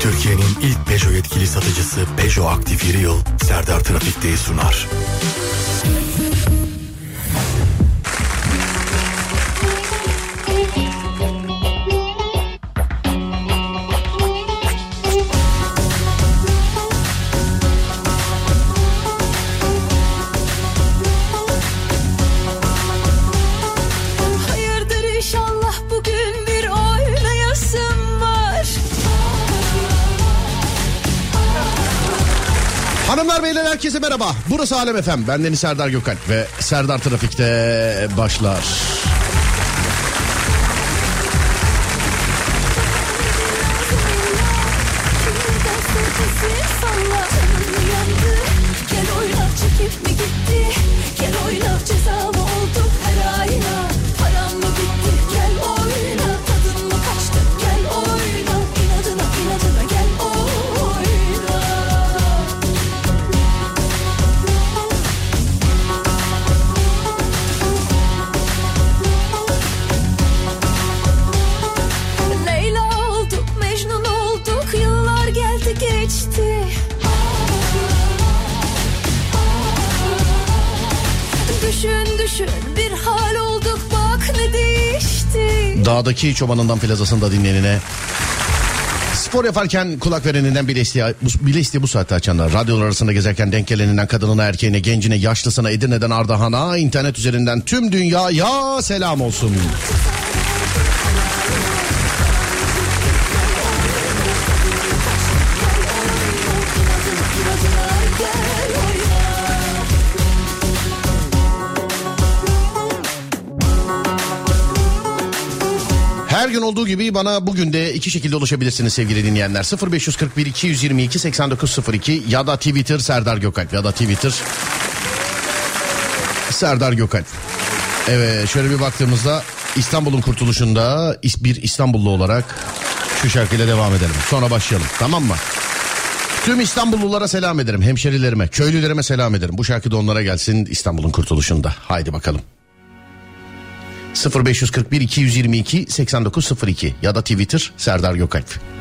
Türkiye'nin ilk Peugeot yetkili satıcısı Peugeot Aktif Yıl Serdar Trafik'teyi sunar. Merhaba. Burası Alem Efem. Ben Deniz Serdar Gökalp ve Serdar Trafik'te başlar. Dağdaki çobanından plazasında dinlenene. Spor yaparken kulak vereninden bile isteye, bile isteye bu saatte açanlar. Radyolar arasında gezerken denk geleninden kadınına, erkeğine, gencine, yaşlısına, Edirne'den Ardahan'a, internet üzerinden tüm dünyaya selam olsun. Her gün olduğu gibi bana bugün de iki şekilde ulaşabilirsiniz sevgili dinleyenler. 0541 222 8902 ya da Twitter Serdar Gökalp ya da Twitter Serdar Gökalp. Evet şöyle bir baktığımızda İstanbul'un kurtuluşunda bir İstanbullu olarak şu şarkıyla devam edelim. Sonra başlayalım tamam mı? Tüm İstanbullulara selam ederim. Hemşerilerime, köylülerime selam ederim. Bu şarkı da onlara gelsin İstanbul'un kurtuluşunda. Haydi bakalım. 0541 222 8902 ya da Twitter Serdar Gökalp.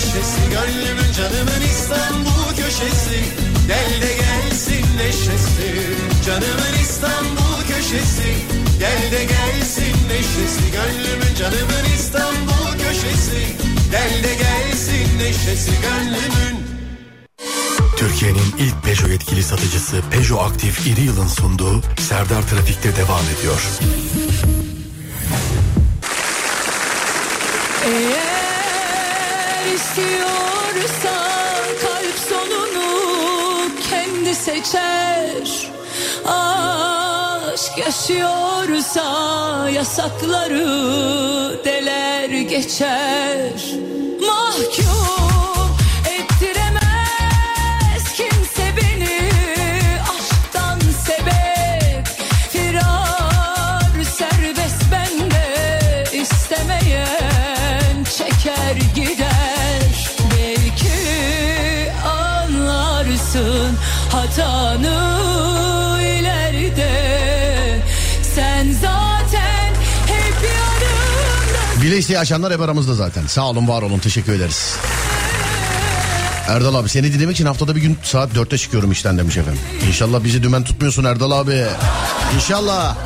Neşesi Gönlümün canımın İstanbul köşesi. Gel de gelsin neşesi Canımın İstanbul köşesi. Gel de gelsin neşesi Gönlümün canımın İstanbul köşesi. Gel de gelsin neşesi Gönlümün. Türkiye'nin ilk Peugeot yetkili satıcısı Peugeot Aktif İri Yıl'ın sunduğu Serdar Trafik'te devam ediyor. İstiyorsa kalp sonunu kendi seçer. Aşk yaşıyorsa yasakları deler geçer. Mahkum hatanı ileride Sen zaten hep yanımda Bile isteği açanlar hep aramızda zaten. Sağ olun var olun teşekkür ederiz. Erdal abi seni dinlemek için haftada bir gün saat 4'te çıkıyorum işten demiş efendim. İnşallah bizi dümen tutmuyorsun Erdal abi. İnşallah.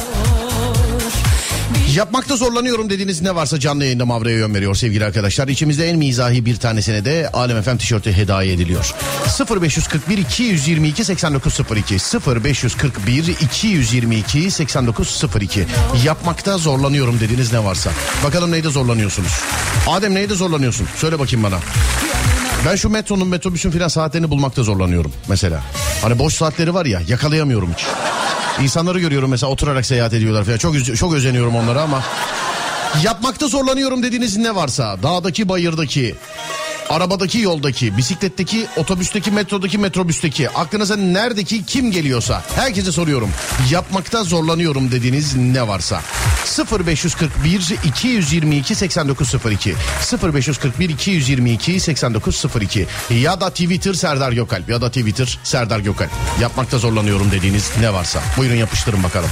Yapmakta zorlanıyorum dediğiniz ne varsa canlı yayında Mavra'ya yön veriyor sevgili arkadaşlar. İçimizde en mizahi bir tanesine de Alem FM tişörtü hediye ediliyor. 0541 222 8902 0541 222 8902 Yapmakta zorlanıyorum dediğiniz ne varsa. Bakalım neyde zorlanıyorsunuz? Adem neyde zorlanıyorsun? Söyle bakayım bana. Ben şu metronun metrobüsün filan saatlerini bulmakta zorlanıyorum mesela. Hani boş saatleri var ya yakalayamıyorum hiç. İnsanları görüyorum mesela oturarak seyahat ediyorlar falan. Çok çok özeniyorum onlara ama. Yapmakta zorlanıyorum dediğiniz ne varsa. Dağdaki bayırdaki arabadaki yoldaki bisikletteki otobüsteki metrodaki metrobüsteki aklınıza neredeki kim geliyorsa herkese soruyorum. Yapmakta zorlanıyorum dediğiniz ne varsa. 0541 222 8902 0541 222 8902 ya da Twitter Serdar Gökalp ya da Twitter Serdar Gökalp yapmakta zorlanıyorum dediğiniz ne varsa. Buyurun yapıştırın bakalım.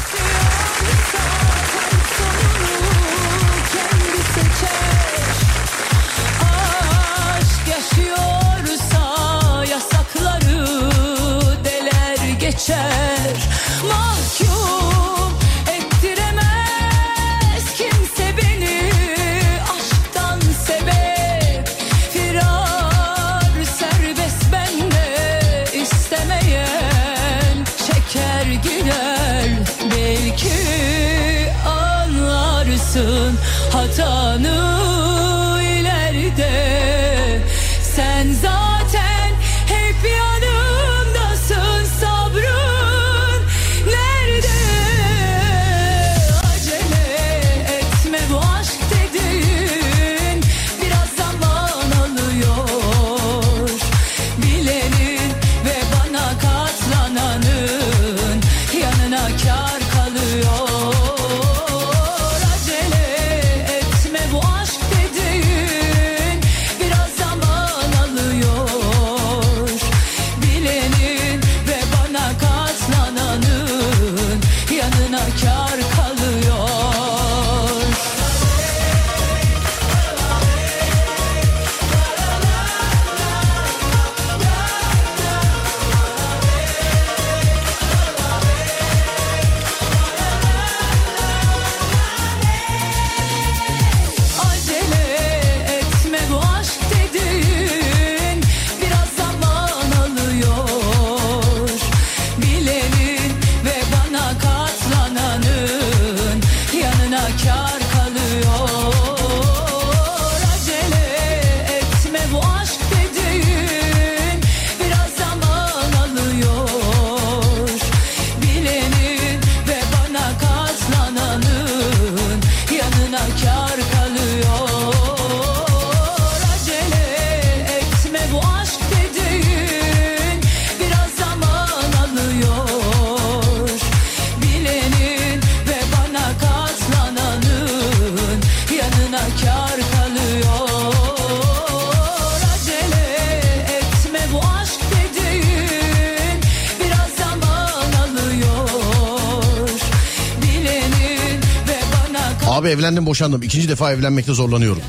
Abi evlendim boşandım. İkinci defa evlenmekte zorlanıyorum.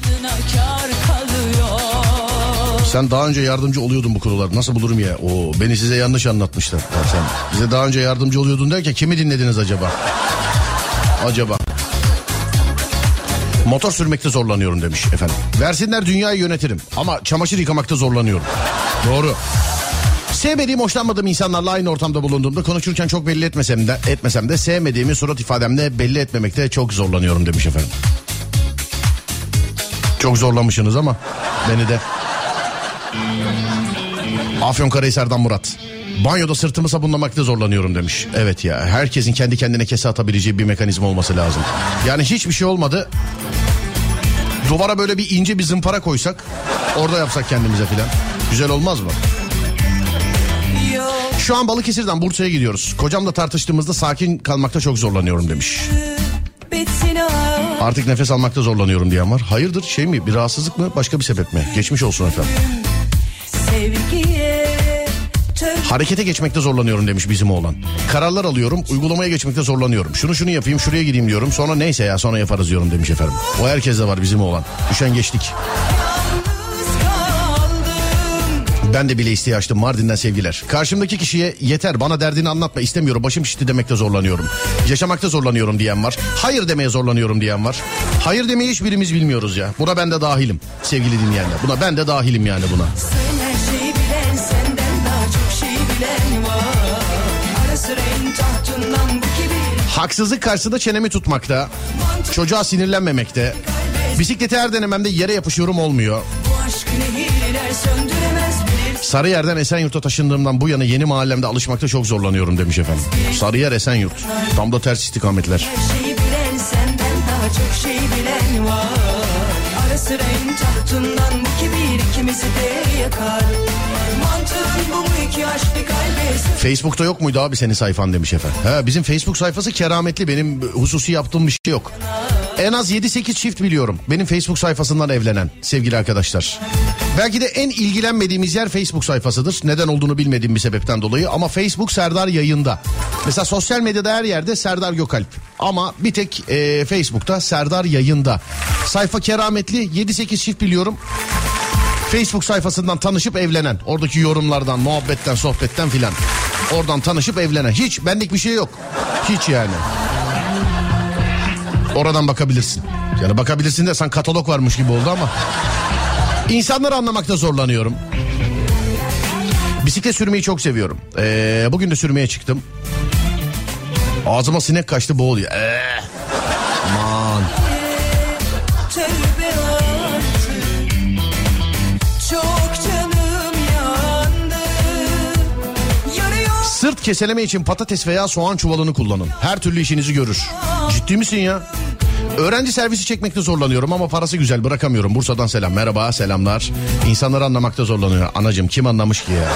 Sen daha önce yardımcı oluyordun bu konular. Nasıl bulurum ya? O beni size yanlış anlatmışlar. Ya sen bize daha önce yardımcı oluyordun derken kimi dinlediniz acaba? Acaba. Motor sürmekte zorlanıyorum demiş efendim. Versinler dünyayı yönetirim ama çamaşır yıkamakta zorlanıyorum. Doğru. Sevmediğim, hoşlanmadığım insanlarla aynı ortamda bulunduğumda konuşurken çok belli etmesem de, etmesem de sevmediğimi surat ifademle belli etmemekte çok zorlanıyorum demiş efendim. Çok zorlamışsınız ama beni de. Afyonkarahisar'dan Murat. Banyoda sırtımı sabunlamakta zorlanıyorum demiş. Evet ya herkesin kendi kendine kese atabileceği bir mekanizma olması lazım. Yani hiçbir şey olmadı. Duvara böyle bir ince bir zımpara koysak orada yapsak kendimize filan. Güzel olmaz mı? Şu an Balıkesir'den Bursa'ya gidiyoruz. Kocamla tartıştığımızda sakin kalmakta çok zorlanıyorum demiş. Artık nefes almakta zorlanıyorum diyen var. Hayırdır şey mi bir rahatsızlık mı başka bir sebep mi? Geçmiş olsun efendim. Harekete geçmekte zorlanıyorum demiş bizim oğlan. Kararlar alıyorum, uygulamaya geçmekte zorlanıyorum. Şunu şunu yapayım, şuraya gideyim diyorum. Sonra neyse ya sonra yaparız diyorum demiş efendim. O herkeste var bizim oğlan. Düşen geçtik. Ben de bile isteği açtım Mardin'den sevgiler. Karşımdaki kişiye yeter bana derdini anlatma istemiyorum başım şişti demekte zorlanıyorum. Yaşamakta zorlanıyorum diyen var. Hayır demeye zorlanıyorum diyen var. Hayır demeyi hiçbirimiz bilmiyoruz ya. Buna ben de dahilim sevgili dinleyenler. Buna ben de dahilim yani buna. Şey Haksızlık karşısında çenemi tutmakta. Çocuğa sinirlenmemekte. Bisikleti her denememde yere yapışıyorum olmuyor. Bu aşkı nehirler bilirsin Sarıyer'den Esenyurt'a taşındığımdan bu yana yeni mahallemde alışmakta çok zorlanıyorum demiş efendim. Sarıyer Esenyurt. Tam da ters istikametler. Her şeyi bilen senden daha çok şey bilen var Ara sıra en tahtından bu kibir ikimizi de yakar Facebook'ta yok muydu abi senin sayfan demiş efendim. Ha, bizim Facebook sayfası kerametli benim hususi yaptığım bir şey yok. En az 7-8 çift biliyorum. Benim Facebook sayfasından evlenen sevgili arkadaşlar. Belki de en ilgilenmediğimiz yer Facebook sayfasıdır. Neden olduğunu bilmediğim bir sebepten dolayı. Ama Facebook Serdar yayında. Mesela sosyal medyada her yerde Serdar Gökalp. Ama bir tek e, Facebook'ta Serdar yayında. Sayfa kerametli 7-8 çift biliyorum. Facebook sayfasından tanışıp evlenen. Oradaki yorumlardan, muhabbetten, sohbetten filan. Oradan tanışıp evlenen. Hiç benlik bir şey yok. Hiç yani. Oradan bakabilirsin. Yani bakabilirsin de sen katalog varmış gibi oldu ama. İnsanları anlamakta zorlanıyorum. Bisiklet sürmeyi çok seviyorum. Ee, bugün de sürmeye çıktım. Ağzıma sinek kaçtı boğuluyor. Ee, Sırt keseleme için patates veya soğan çuvalını kullanın. Her türlü işinizi görür. Ciddi misin ya? Öğrenci servisi çekmekte zorlanıyorum ama parası güzel bırakamıyorum. Bursa'dan selam. Merhaba selamlar. İnsanları anlamakta zorlanıyor. Anacım kim anlamış ki ya?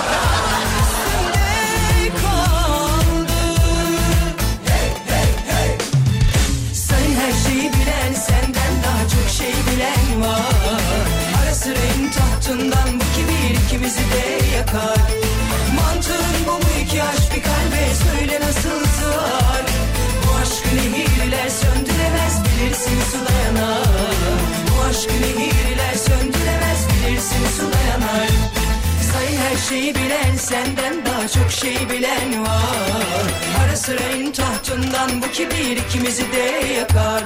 Kibir ikimizi de yakar.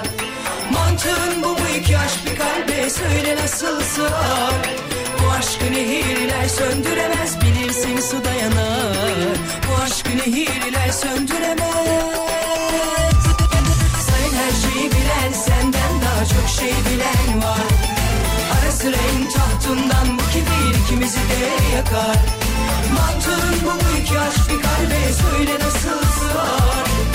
Mantığın bu mu iki aşk bir kalbe? Söyle nasıl sığar Bu aşkı nehirler söndüremez bilirsin su dayanar Bu aşkı nehirler söndüremez. Sayın her şeyi bilen senden daha çok şey bilen var. Ara sıra en tahtından bu kibir ikimizi de yakar. Mantığın bu mu iki aşk bir kalbe? Söyle nasıl sığar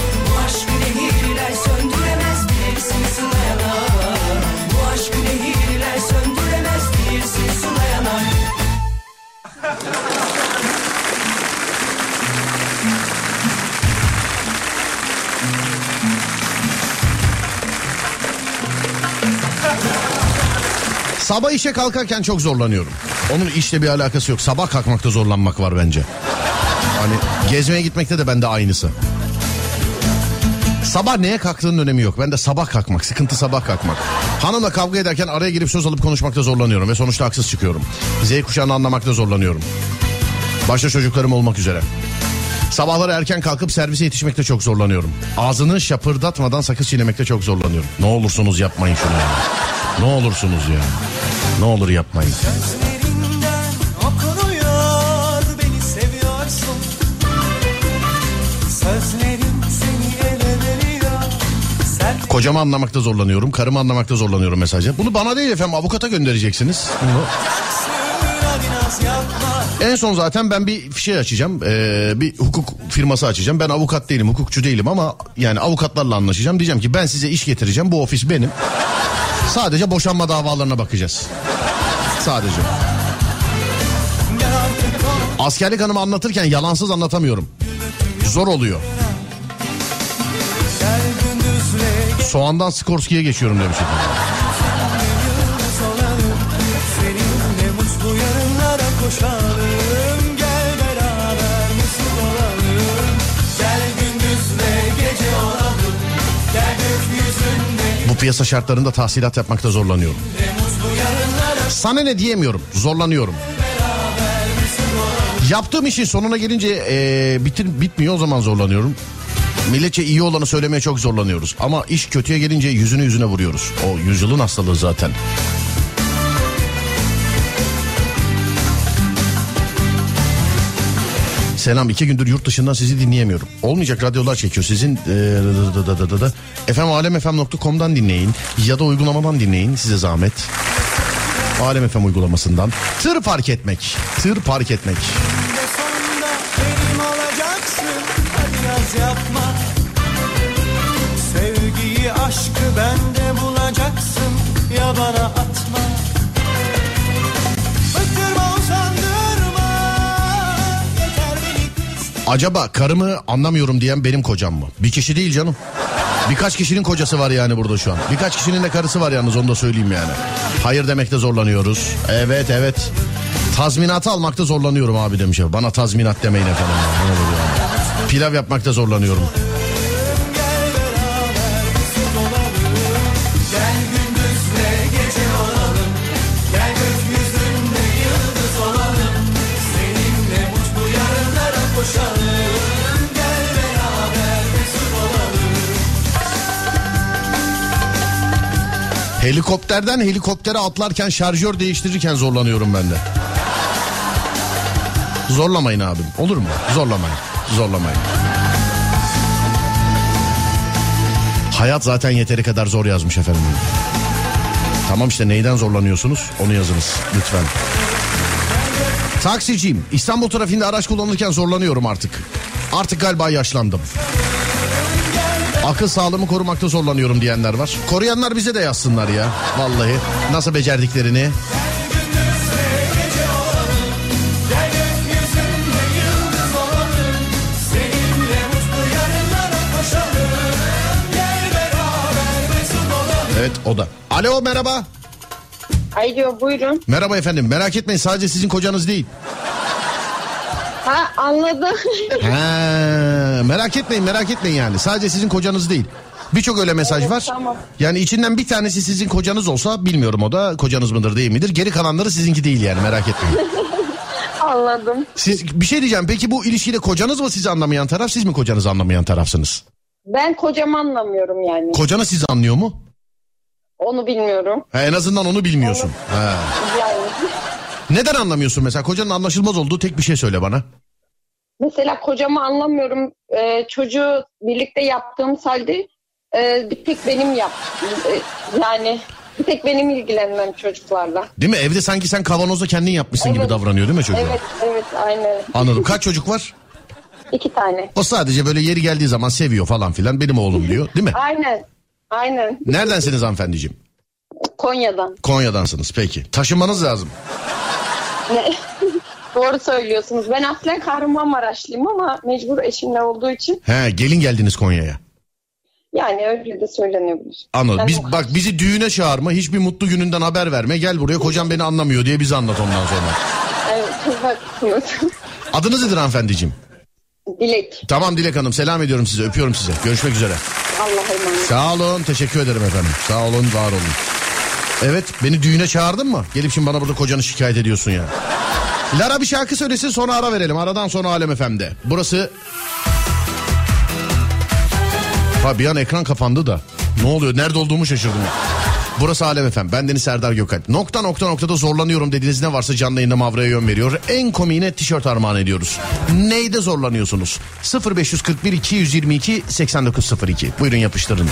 Sabah işe kalkarken çok zorlanıyorum. Onun işle bir alakası yok. Sabah kalkmakta zorlanmak var bence. Hani gezmeye gitmekte de bende aynısı. Sabah neye kalktığının önemi yok. Ben de sabah kalkmak, sıkıntı sabah kalkmak. Hanımla kavga ederken araya girip söz alıp konuşmakta zorlanıyorum ve sonuçta haksız çıkıyorum. Z kuşağını anlamakta zorlanıyorum. Başta çocuklarım olmak üzere. Sabahları erken kalkıp servise yetişmekte çok zorlanıyorum. Ağzını şapırdatmadan sakız çiğnemekte çok zorlanıyorum. Ne olursunuz yapmayın şunu ya. Ne olursunuz ya. Ne olur yapmayın. Okunuyor veriyor Kocamı anlamakta zorlanıyorum. Karımı anlamakta zorlanıyorum mesajı. Bunu bana değil efendim avukata göndereceksiniz. Bunu. En son zaten ben bir şey açacağım. Ee, bir hukuk firması açacağım. Ben avukat değilim, hukukçu değilim ama yani avukatlarla anlaşacağım. Diyeceğim ki ben size iş getireceğim. Bu ofis benim. Sadece boşanma davalarına bakacağız. Sadece. Askerlik hanımı anlatırken yalansız anlatamıyorum. Zor oluyor. Soğandan Skorski'ye geçiyorum demiş efendim. yıldız Piyasa şartlarında tahsilat yapmakta zorlanıyorum. Sana ne diyemiyorum. Zorlanıyorum. Yaptığım işin sonuna gelince eee, bitir, bitmiyor o zaman zorlanıyorum. Milletçe iyi olanı söylemeye çok zorlanıyoruz. Ama iş kötüye gelince yüzünü yüzüne vuruyoruz. O yüzyılın hastalığı zaten. Selam iki gündür yurt dışından sizi dinleyemiyorum. Olmayacak radyolar çekiyor sizin eee, dı dı dı dı dı. efendim alemfm.com'dan dinleyin ya da uygulamadan dinleyin size zahmet. Alem FM uygulamasından. Tır park etmek. Tır park etmek. Yapma Sevgiyi aşkı bende bulacaksın Ya bana Acaba karımı anlamıyorum diyen benim kocam mı? Bir kişi değil canım. Birkaç kişinin kocası var yani burada şu an. Birkaç kişinin de karısı var yalnız onu da söyleyeyim yani. Hayır demekte zorlanıyoruz. Evet evet. Tazminatı almakta zorlanıyorum abi demiş. Bana tazminat demeyin efendim. Pilav yapmakta zorlanıyorum. Helikopterden helikoptere atlarken şarjör değiştirirken zorlanıyorum ben de. Zorlamayın abim. Olur mu? Zorlamayın. Zorlamayın. Hayat zaten yeteri kadar zor yazmış efendim. Tamam işte neyden zorlanıyorsunuz onu yazınız lütfen. Taksiciyim. İstanbul trafiğinde araç kullanırken zorlanıyorum artık. Artık galiba yaşlandım. Akıl sağlığımı korumakta zorlanıyorum diyenler var. Koruyanlar bize de yazsınlar ya. Vallahi nasıl becerdiklerini. Evet o da. Alo merhaba. Alo buyurun. Merhaba efendim. Merak etmeyin sadece sizin kocanız değil. Ha anladım. Ha, merak etmeyin merak etmeyin yani. Sadece sizin kocanız değil. Birçok öyle mesaj Evet, var. tamam. Yani içinden bir tanesi sizin kocanız olsa bilmiyorum o da kocanız mıdır değil midir. Geri kalanları sizinki değil yani merak etmeyin. anladım. Siz bir şey diyeceğim. Peki bu ilişkide kocanız mı sizi anlamayan taraf siz mi kocanızı anlamayan tarafsınız? Ben kocamı anlamıyorum yani. Kocanız sizi anlıyor mu? Onu bilmiyorum. Ha, en azından onu bilmiyorsun. Ha. Yani Neden anlamıyorsun mesela? Kocanın anlaşılmaz olduğu tek bir şey söyle bana. Mesela kocamı anlamıyorum. Ee, çocuğu birlikte yaptığımız halde e, bir tek benim yap. e, yani bir tek benim ilgilenmem çocuklarla. Değil mi? Evde sanki sen kavanozda kendin yapmışsın gibi Evet. davranıyor değil mi çocuğa? Evet evet aynen. Anladım. Kaç çocuk var? İki tane. O sadece böyle yeri geldiği zaman seviyor falan filan. Benim oğlum diyor. Değil mi? Aynen. Aynen. Neredensiniz hanımefendiciğim? Konya'dan. Konya'dansınız peki. Taşınmanız lazım. Ne? Doğru söylüyorsunuz. Ben aslen Kahramanmaraşlıyım ama mecbur eşimle olduğu için. He gelin geldiniz Konya'ya. Yani öyle de söylenebilir. Anladım. Ben Biz, bak bizi düğüne çağırma, hiçbir mutlu gününden haber verme. Gel buraya kocam beni anlamıyor diye bizi anlat ondan sonra. evet, siz. Adınız nedir hanımefendiciğim? Dilek. Tamam Dilek Hanım selam ediyorum size öpüyorum size. Görüşmek üzere. Allah'a emanet. Sağ olun teşekkür ederim efendim. Sağ olun var olun. Evet beni düğüne çağırdın mı? Gelip şimdi bana burada kocanı şikayet ediyorsun ya. Lara bir şarkı söylesin sonra ara verelim. Aradan sonra Alem FM'de. Burası... Ha bir an ekran kapandı da. Ne oluyor? Nerede olduğumu şaşırdım. Burası Alem Efem. Ben Deniz Serdar Gökalp. Nokta nokta noktada zorlanıyorum dediğiniz ne varsa canlı yayında Mavra'ya yön veriyor. En komiğine tişört armağan ediyoruz. Neyde zorlanıyorsunuz? 0541 222 8902. Buyurun yapıştırın.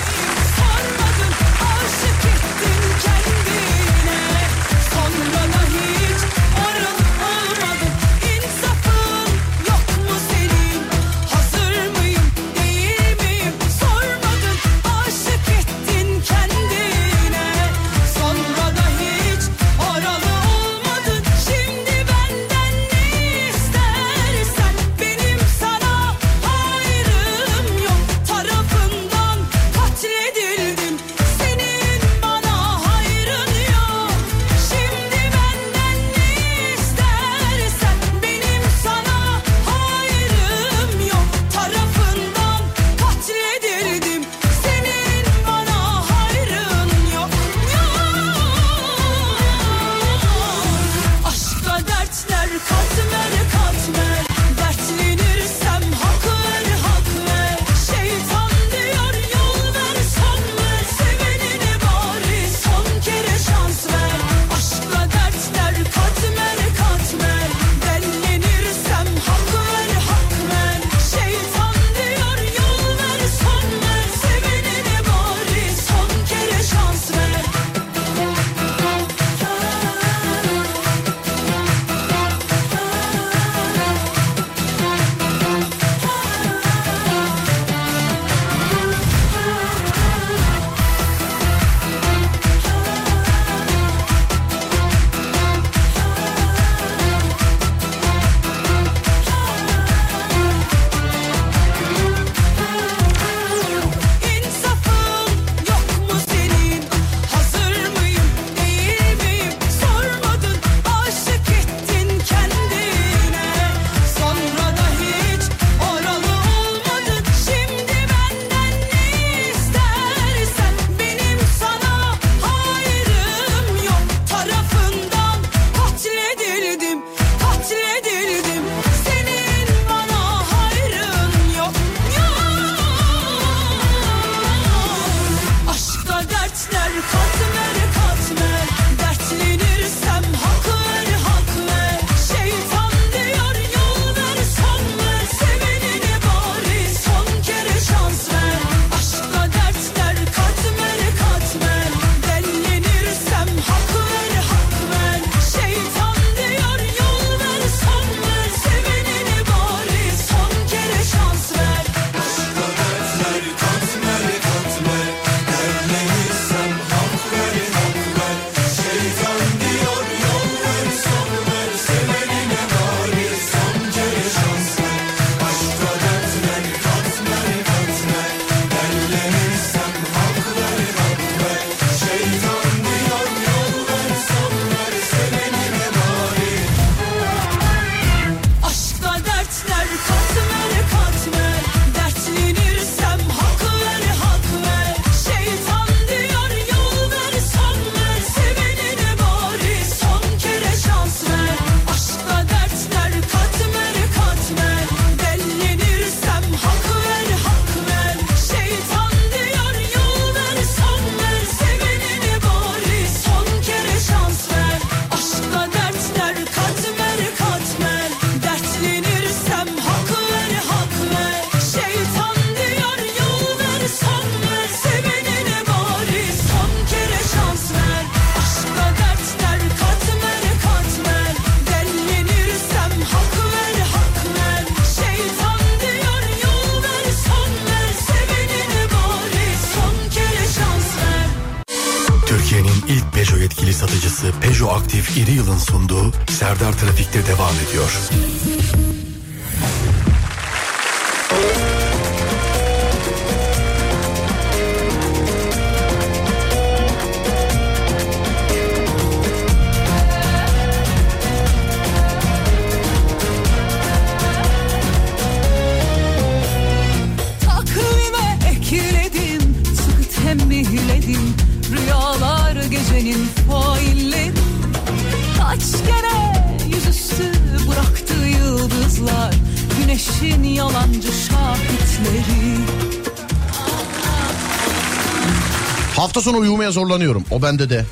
Zorlanıyorum. O bende de.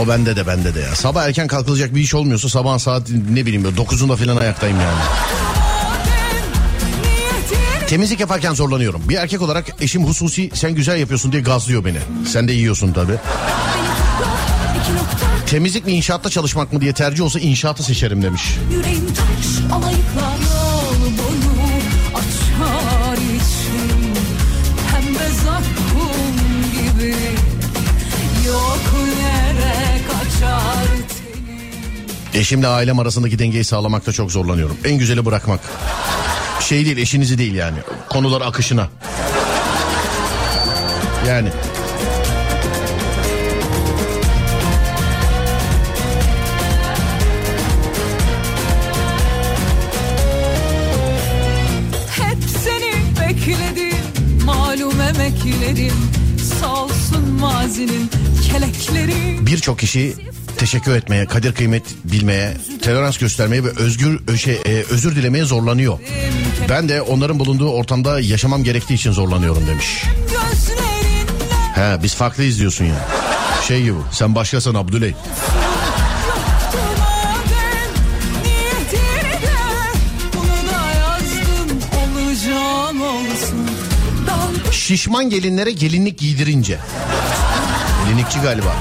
O bende de bende de ya. Sabah erken kalkılacak bir iş olmuyorsa sabah saat ne bileyim böyle 9'unda falan ayaktayım yani. Temizlik yaparken zorlanıyorum. Bir erkek olarak eşim hususi sen güzel yapıyorsun diye gazlıyor beni. Sen de yiyorsun nokta Temizlik mi inşaatta çalışmak mı diye tercih olsa inşaatı seçerim demiş. Yüreğim taş alayıklar Eşimle ailem arasındaki dengeyi sağlamakta çok zorlanıyorum. En güzeli bırakmak. Şey değil eşinizi değil yani. Konular akışına. Yani Hep seni bekledim malum emeklerim Sağ olsun mazinin kelekleri birçok kişi teşekkür etmeye, kadir kıymet bilmeye, tolerans göstermeye ve özgür şey, e, özür dilemeye zorlanıyor. Ben de onların bulunduğu ortamda yaşamam gerektiği için zorlanıyorum demiş. He biz farklıyız diyorsun ya. Şey gibi sen başkasın Abdüley. Şişman gelinlere gelinlik giydirince. Gelinlikçi galiba.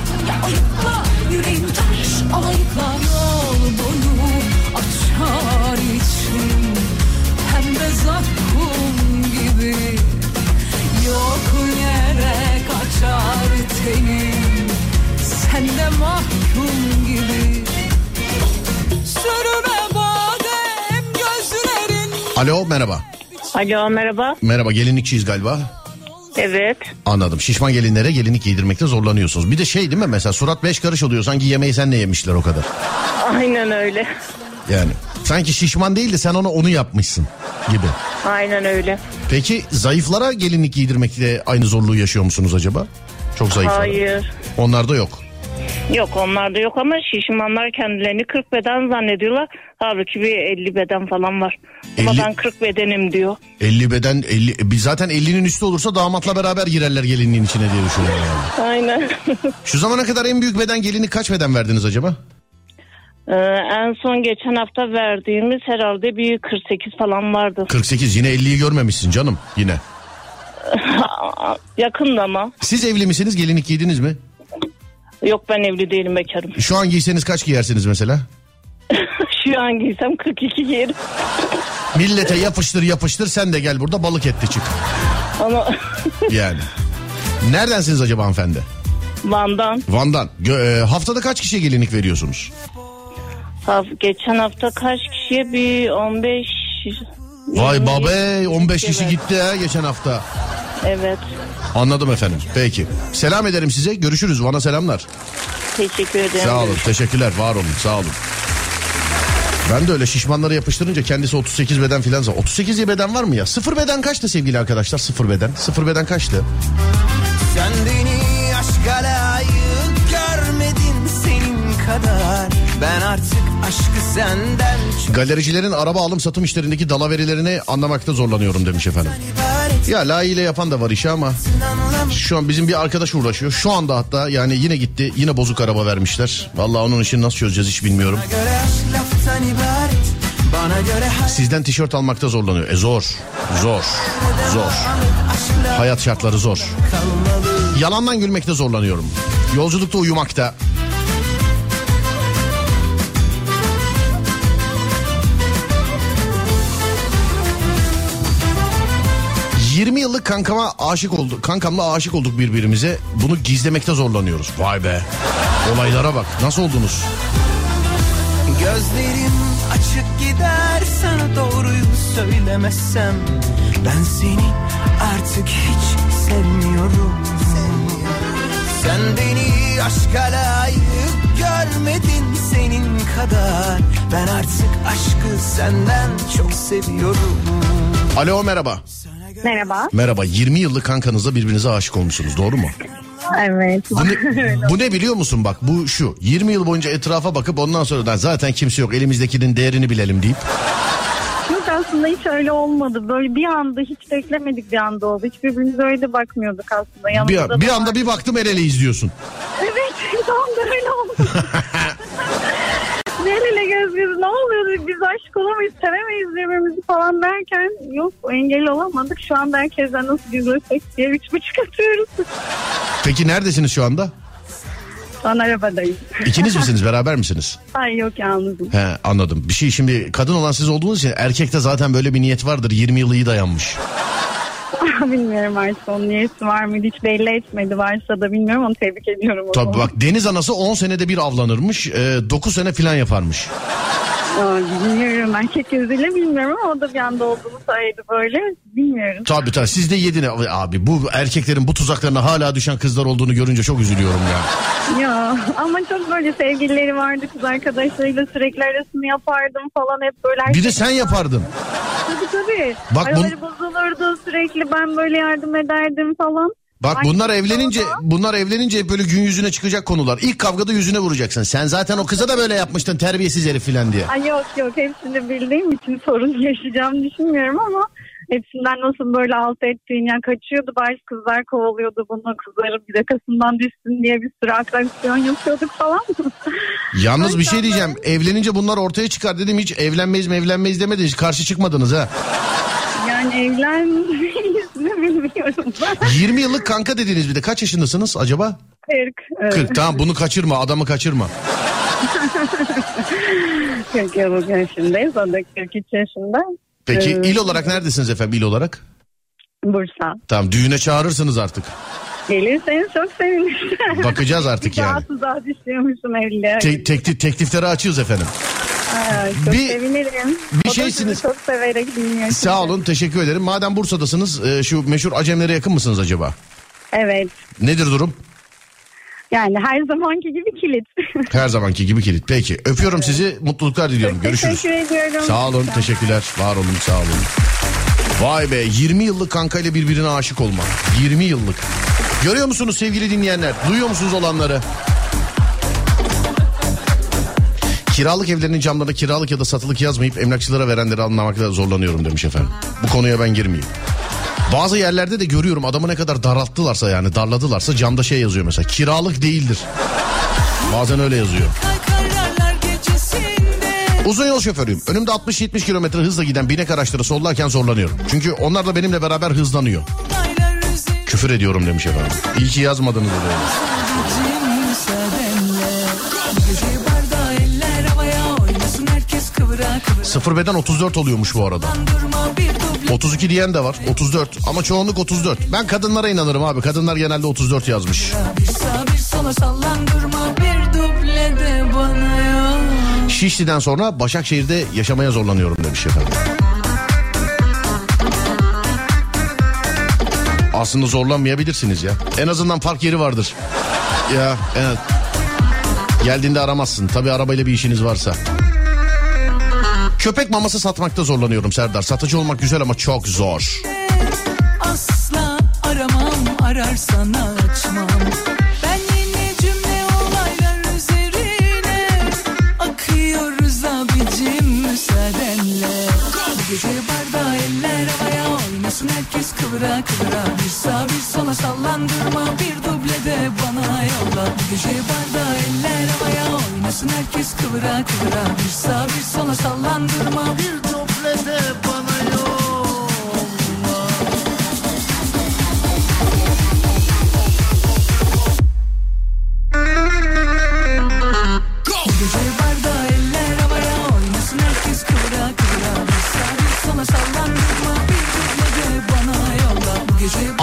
Yüreğim taş alayıkla yol boyu açar içim Pembe zakkum gibi yok yere kaçar tenim Sen de mahkum gibi Sürme badem gözlerin Alo merhaba. Alo merhaba. Merhaba gelinlikçiyiz galiba. Evet. Anladım. Şişman gelinlere gelinlik giydirmekte zorlanıyorsunuz. Bir de şey değil mi mesela surat beş karış oluyor sanki yemeği sen ne yemişler o kadar. Aynen öyle. Yani sanki şişman değil de sen ona onu yapmışsın gibi. Aynen öyle. Peki zayıflara gelinlik giydirmekte aynı zorluğu yaşıyor musunuz acaba? Çok zayıflar. Hayır. Onlarda yok. Yok onlarda yok ama şişmanlar kendilerini 40 beden zannediyorlar. Halbuki bir 50 beden falan var. Ama 50 ben 40 bedenim diyor. 50 beden 50 e, biz zaten 50'nin üstü olursa damatla beraber girerler gelinliğin içine diye düşünüyorum yani. Aynen. Şu zamana kadar en büyük beden gelinlik kaç beden verdiniz acaba? Ee, en son geçen hafta verdiğimiz herhalde bir 48 falan vardı. 48 yine 50'yi görmemişsin canım yine. Yakında ama. Siz evli misiniz gelinlik giydiniz mi? Yok ben evli değilim bekarım. Şu an giyseniz kaç giyersiniz mesela? Şu an giysem 42 giyerim. Millete yapıştır yapıştır sen de gel burada balık etti çık. Ama Yani. Neredensiniz acaba hanımefendi? Van'dan. Van'dan. Gö- e, haftada kaç kişiye gelinlik veriyorsunuz? Ha, geçen hafta kaç kişiye bir 15 Vay 20 babe 15 kişi Evet. gitti ha geçen hafta. Evet. Anladım efendim. Peki. Selam ederim size. Görüşürüz. Van'a selamlar. Teşekkür ederim. Sağ olun. Teşekkürler. Var olun. Sağ olun. Ben de öyle şişmanları yapıştırınca kendisi 38 beden filan. 38 diye beden var mı ya? Sıfır beden kaçtı sevgili arkadaşlar? Sıfır beden. Sıfır beden kaçtı? Sen beni aşka layık görmedin senin kadar Ben artık aşkı senden çok Galericilerin araba alım satım işlerindeki dalaverilerini anlamakta zorlanıyorum demiş efendim. Ya layığıyla yapan da var işi ama şu an bizim bir arkadaş uğraşıyor. Şu anda hatta yani yine gitti yine bozuk araba vermişler. Vallahi onun işini nasıl çözeceğiz hiç bilmiyorum. Sizden tişört almakta zorlanıyor. E zor. Zor. Zor. Hayat şartları zor. Yalandan gülmekte zorlanıyorum. Yolculukta uyumakta. Yıllık kankama aşık olduk. Kankamla aşık olduk birbirimize. Bunu gizlemekte zorlanıyoruz. Vay be. Olaylara bak. Nasıl oldunuz? Gözlerim açık gider sana doğruyu söylemezsem Ben seni artık hiç sevmiyorum Sen beni aşka layık görmedin senin kadar Ben artık aşkı senden çok seviyorum Alo merhaba. Merhaba. Merhaba. 20 yıllık kankanızla birbirinize aşık olmuşsunuz. Doğru mu? Evet. Bu ne, bu ne biliyor musun bak bu şu 20 yıl boyunca etrafa bakıp ondan sonra da zaten kimse yok elimizdekinin değerini bilelim deyip aslında hiç öyle olmadı. Böyle bir anda hiç beklemedik bir anda oldu. Hiç birbirimize öyle de bakmıyorduk aslında. Bir, Yanımızda bir da anda bir baktım el ele izliyorsun. Evet tam da öyle oldu. El ele göz göz ne oluyor biz aşık olamayız sevemeyiz birbirimizi falan derken yok engel olamadık. Şu anda herkesten nasıl gizlesek diye üç buçuk atıyoruz. Peki neredesiniz şu anda? Şu an arabadayız. İkiniz misiniz beraber misiniz? Ay yok yalnızım. He anladım. Bir şey şimdi kadın olan siz olduğunuz için erkekte zaten böyle bir niyet vardır. 20 yılı iyi dayanmış. bilmiyorum artık onun niyeti var mıydı hiç belli etmedi. Varsa da bilmiyorum onu tebrik ediyorum. Tabii zaman. bak deniz anası 10 senede bir avlanırmış. 9 sene filan yaparmış. Aa, bilmiyorum erkek gözüyle bilmiyorum ama o da bir anda olduğunu söyledi böyle. Bilmiyorum. Tabii tabii siz de yedin abi. Bu erkeklerin bu tuzaklarına hala düşen kızlar olduğunu görünce çok üzülüyorum ya. Ya ama çok böyle sevgilileri vardı kız arkadaşlarıyla sürekli arasını yapardım falan hep böyle. Bir de sen yapardın. Tabii tabii. Bak bu- Araları bozulurdu sürekli ben böyle yardım ederdim falan. Bak Aynı bunlar evlenince bunlar evlenince hep böyle gün yüzüne çıkacak konular. İlk kavgada yüzüne vuracaksın. Sen zaten o kıza da böyle yapmıştın terbiyesiz herif filan diye. Ay yok yok hepsini bildiğim için sorun yaşayacağımı düşünmüyorum ama hepsinden nasıl böyle alt ettiğin yani kaçıyordu bazı kızlar kovalıyordu bunu kızların bir yakasından düşsün diye bir sürü atraksiyon yapıyorduk falan. Yalnız bir şey diyeceğim. Evlenince bunlar ortaya çıkar dedim hiç evlenmeyiz mi evlenmeyiz demediniz. Karşı çıkmadınız ha. yani evlenmeyiz mi bilmiyorum ben. 20 yıllık kanka dediniz bir de. Kaç yaşındasınız acaba? 40. evet. 40. Tamam bunu kaçırma adamı kaçırma. 40 yıllık yaşındayız. O da 43 yaşında. Peki Ee, il olarak neredesiniz efendim il olarak? Bursa. Tamam düğüne çağırırsınız artık. Gelirseniz çok sevinirim. Bakacağız artık yani. Rahatsızlığa düşüyormuşum evliliğe. Te- teklif, teklifleri açıyoruz efendim. Ay, çok bir- sevinirim. bir O şeysiniz- çok severek dinliyor. Sağ olun teşekkür ederim. Madem Bursa'dasınız e, şu meşhur Acemlere yakın mısınız acaba? Evet. Nedir durum? Yani her zamanki gibi kilit. Her zamanki gibi kilit. Peki öpüyorum sizi mutluluklar diliyorum. Çok Görüşürüz. Teşekkür ediyorum. Sağ olun teşekkürler. Var olun sağ olun. Vay be 20 yıllık kankayla birbirine aşık olmak. 20 yıllık. Görüyor musunuz sevgili dinleyenler? Duyuyor musunuz olanları? Kiralık evlerinin camlarına kiralık ya da satılık yazmayıp emlakçılara verenleri anlamakta zorlanıyorum demiş efendim. Bu konuya ben girmeyeyim. Bazı yerlerde de görüyorum adamı ne kadar daralttılarsa yani darladılarsa camda şey yazıyor mesela kiralık değildir. Bazen öyle yazıyor. Uzun yol şoförüyüm. Önümde 60-70 kilometre hızla giden binek araçları sollarken zorlanıyorum. Çünkü onlar da benimle beraber hızlanıyor. Küfür ediyorum demiş efendim. İyi ki yazmadınız kıvıra Sıfır beden 34 oluyormuş bu arada. Durma bir duble 32 diyen de var 34 ama çoğunluk 34. Ben kadınlara inanırım abi kadınlar genelde 34 yazmış. Şişli'den sonra Başakşehir'de yaşamaya zorlanıyorum demiş efendim. Aslında zorlanmayabilirsiniz ya. En azından fark yeri vardır. Ya evet. Geldiğinde aramazsın. Tabi arabayla bir işiniz varsa. Köpek maması satmakta zorlanıyorum Serdar. Satıcı olmak güzel ama çok zor. Asla aramam ararsan açmam Ben yine cümle olaylar üzerine Akıyoruz abicim müsaadenle gece bardağı eller havaya oynasın herkes kıvıra kıvıra Bir sağ bir sola sallandırma bir duble de bana yolla. Bu gece bardağı eller havaya oynasın herkes kıvıra kıvıra. Bir sağ bir sola sallandırma bir duble de bana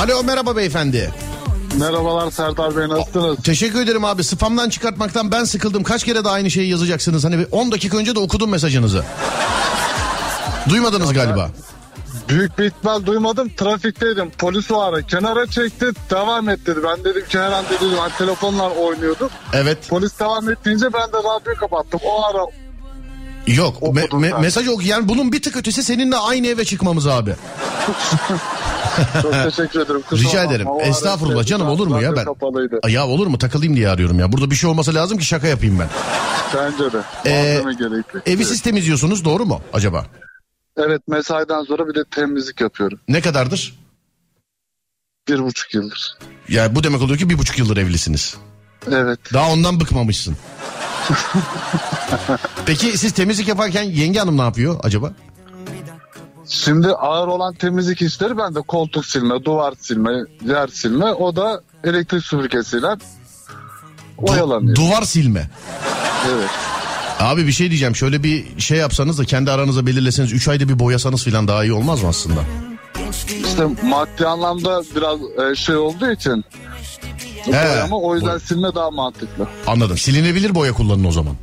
Alo merhaba beyefendi. Merhabalar Serdar Bey nasılsınız? Teşekkür ederim abi. Spamdan çıkartmaktan ben sıkıldım. Kaç kere de aynı şeyi yazacaksınız? Hani bir 10 dakika önce de okudum mesajınızı. Duymadınız galiba. Büyük bir ihtimal duymadım trafikteydim. Polis o ara kenara çekti devam et dedi. Ben dedim ki herhalde dedim hani telefonla oynuyorduk. Evet. Polis devam ettiğince ben de radyoyu kapattım. O ara Yok me- me- mesaj ok yani bunun bir tık ötesi seninle aynı eve çıkmamız abi. çok teşekkür ederim. Kusura Rica ederim. O ara Estağfurullah canım, olur mu ya ben- Kapalıydı. Ya olur mu takılayım diye arıyorum ya. Burada bir şey olması lazım ki şaka yapayım ben. Bence de. Ee, gerekli. Evi siz temizliyorsunuz doğru mu acaba? Evet mesaiden sonra bir de temizlik yapıyorum. Ne kadardır? Bir buçuk yıldır. Yani bu demek oluyor ki bir buçuk yıldır evlisiniz. Evet. Daha ondan bıkmamışsın. Peki siz temizlik yaparken yenge hanım ne yapıyor acaba? Şimdi ağır olan temizlik işleri bende koltuk silme, duvar silme, yer silme. O da elektrik süpürgesiyle oyalanıyor. Duvar silme. evet. Abi bir şey diyeceğim şöyle bir şey yapsanız da kendi aranıza belirleseniz 3 ayda bir boyasanız falan daha iyi olmaz mı aslında? İşte maddi anlamda biraz e, şey olduğu için He, boyama o yüzden boy- silme daha mantıklı. Anladım. Silinebilir boya kullanın o zaman.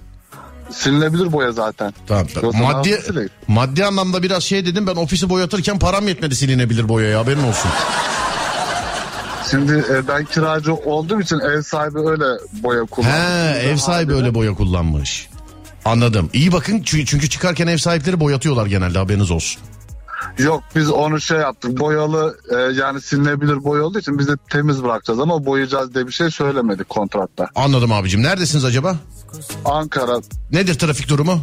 Silinebilir boya zaten. Tamam. tamam. Yoksa Maddi maddi anlamda biraz şey dedim ben ofisi boyatırken param yetmedi silinebilir boyaya haberin olsun. Şimdi e, ben kiracı olduğum için ev sahibi öyle boya kullanıyor. He ev sahibi öyle boya kullanmış. Anladım. İyi bakın çü- çünkü çıkarken ev sahipleri boyatıyorlar genelde haberiniz olsun. Yok biz onu şey yaptık boyalı e, yani silinebilir boya olduğu için biz de temiz bırakacağız ama boyayacağız diye bir şey söylemedik kontratta. Anladım abicim. Neredesiniz acaba? Ankara Nedir trafik durumu?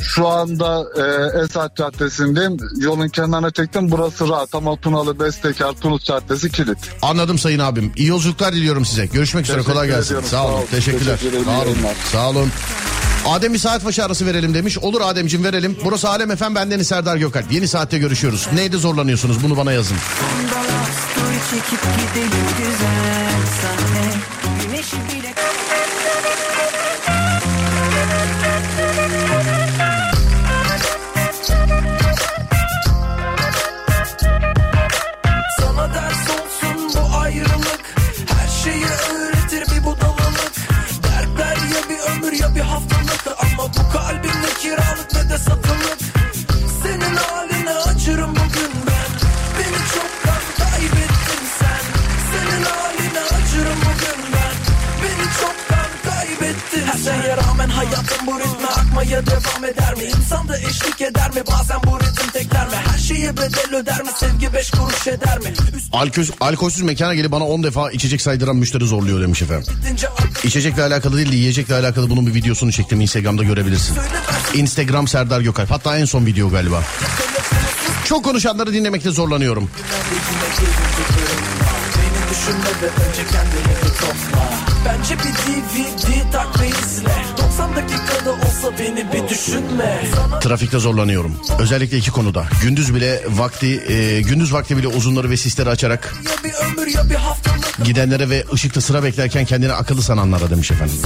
şu anda e, Esat Caddesi'ndeyim. Yolun kenarına çektim. Burası rahat ama Tunalı, Bestekar, Tunus Caddesi kilit. Anladım sayın abim. İyi yolculuklar diliyorum size. Görüşmek üzere Teşekkür kolay gelsin. ediyorum. Sağ olun. Teşekkürler. Teşekkür ederim. Sağ olun. Yayınlar. Sağ olun. Adem bir saat başı arası verelim demiş. Olur Ademciğim verelim. Burası Alem Efem bendeniz Serdar Gökalp. Yeni saatte görüşüyoruz. Neyde zorlanıyorsunuz bunu bana yazın. Story çekip gidelim güzel şeye rağmen hayatım bu ritme akmaya devam eder mi? İnsan da eşlik eder mi? Bazen bu ritim tekler mi? Her şeye bedel öder mi? Sevgi beş kuruş eder mi? Alkol, alkolsüz mekana gelip bana 10 defa içecek saydıran müşteri zorluyor demiş efendim. İçecekle alakalı değil de yiyecekle alakalı bunun bir videosunu çektim. Instagram'da görebilirsin. Instagram Serdar Gökalp. Hatta en son video galiba. Çok konuşanları dinlemekte zorlanıyorum. Beni düşünme ve önce kendini topla Bence bir DVD tak ve izle 90 dakikada olsa beni bir düşünme Sana Trafikte zorlanıyorum. Özellikle iki konuda. Gündüz bile vakti, e, gündüz vakti bile uzunları ve sisleri açarak ya bir ömür ya bir haftalık gidenlere ve ışıkta sıra beklerken kendini akıllı sananlara demiş efendim.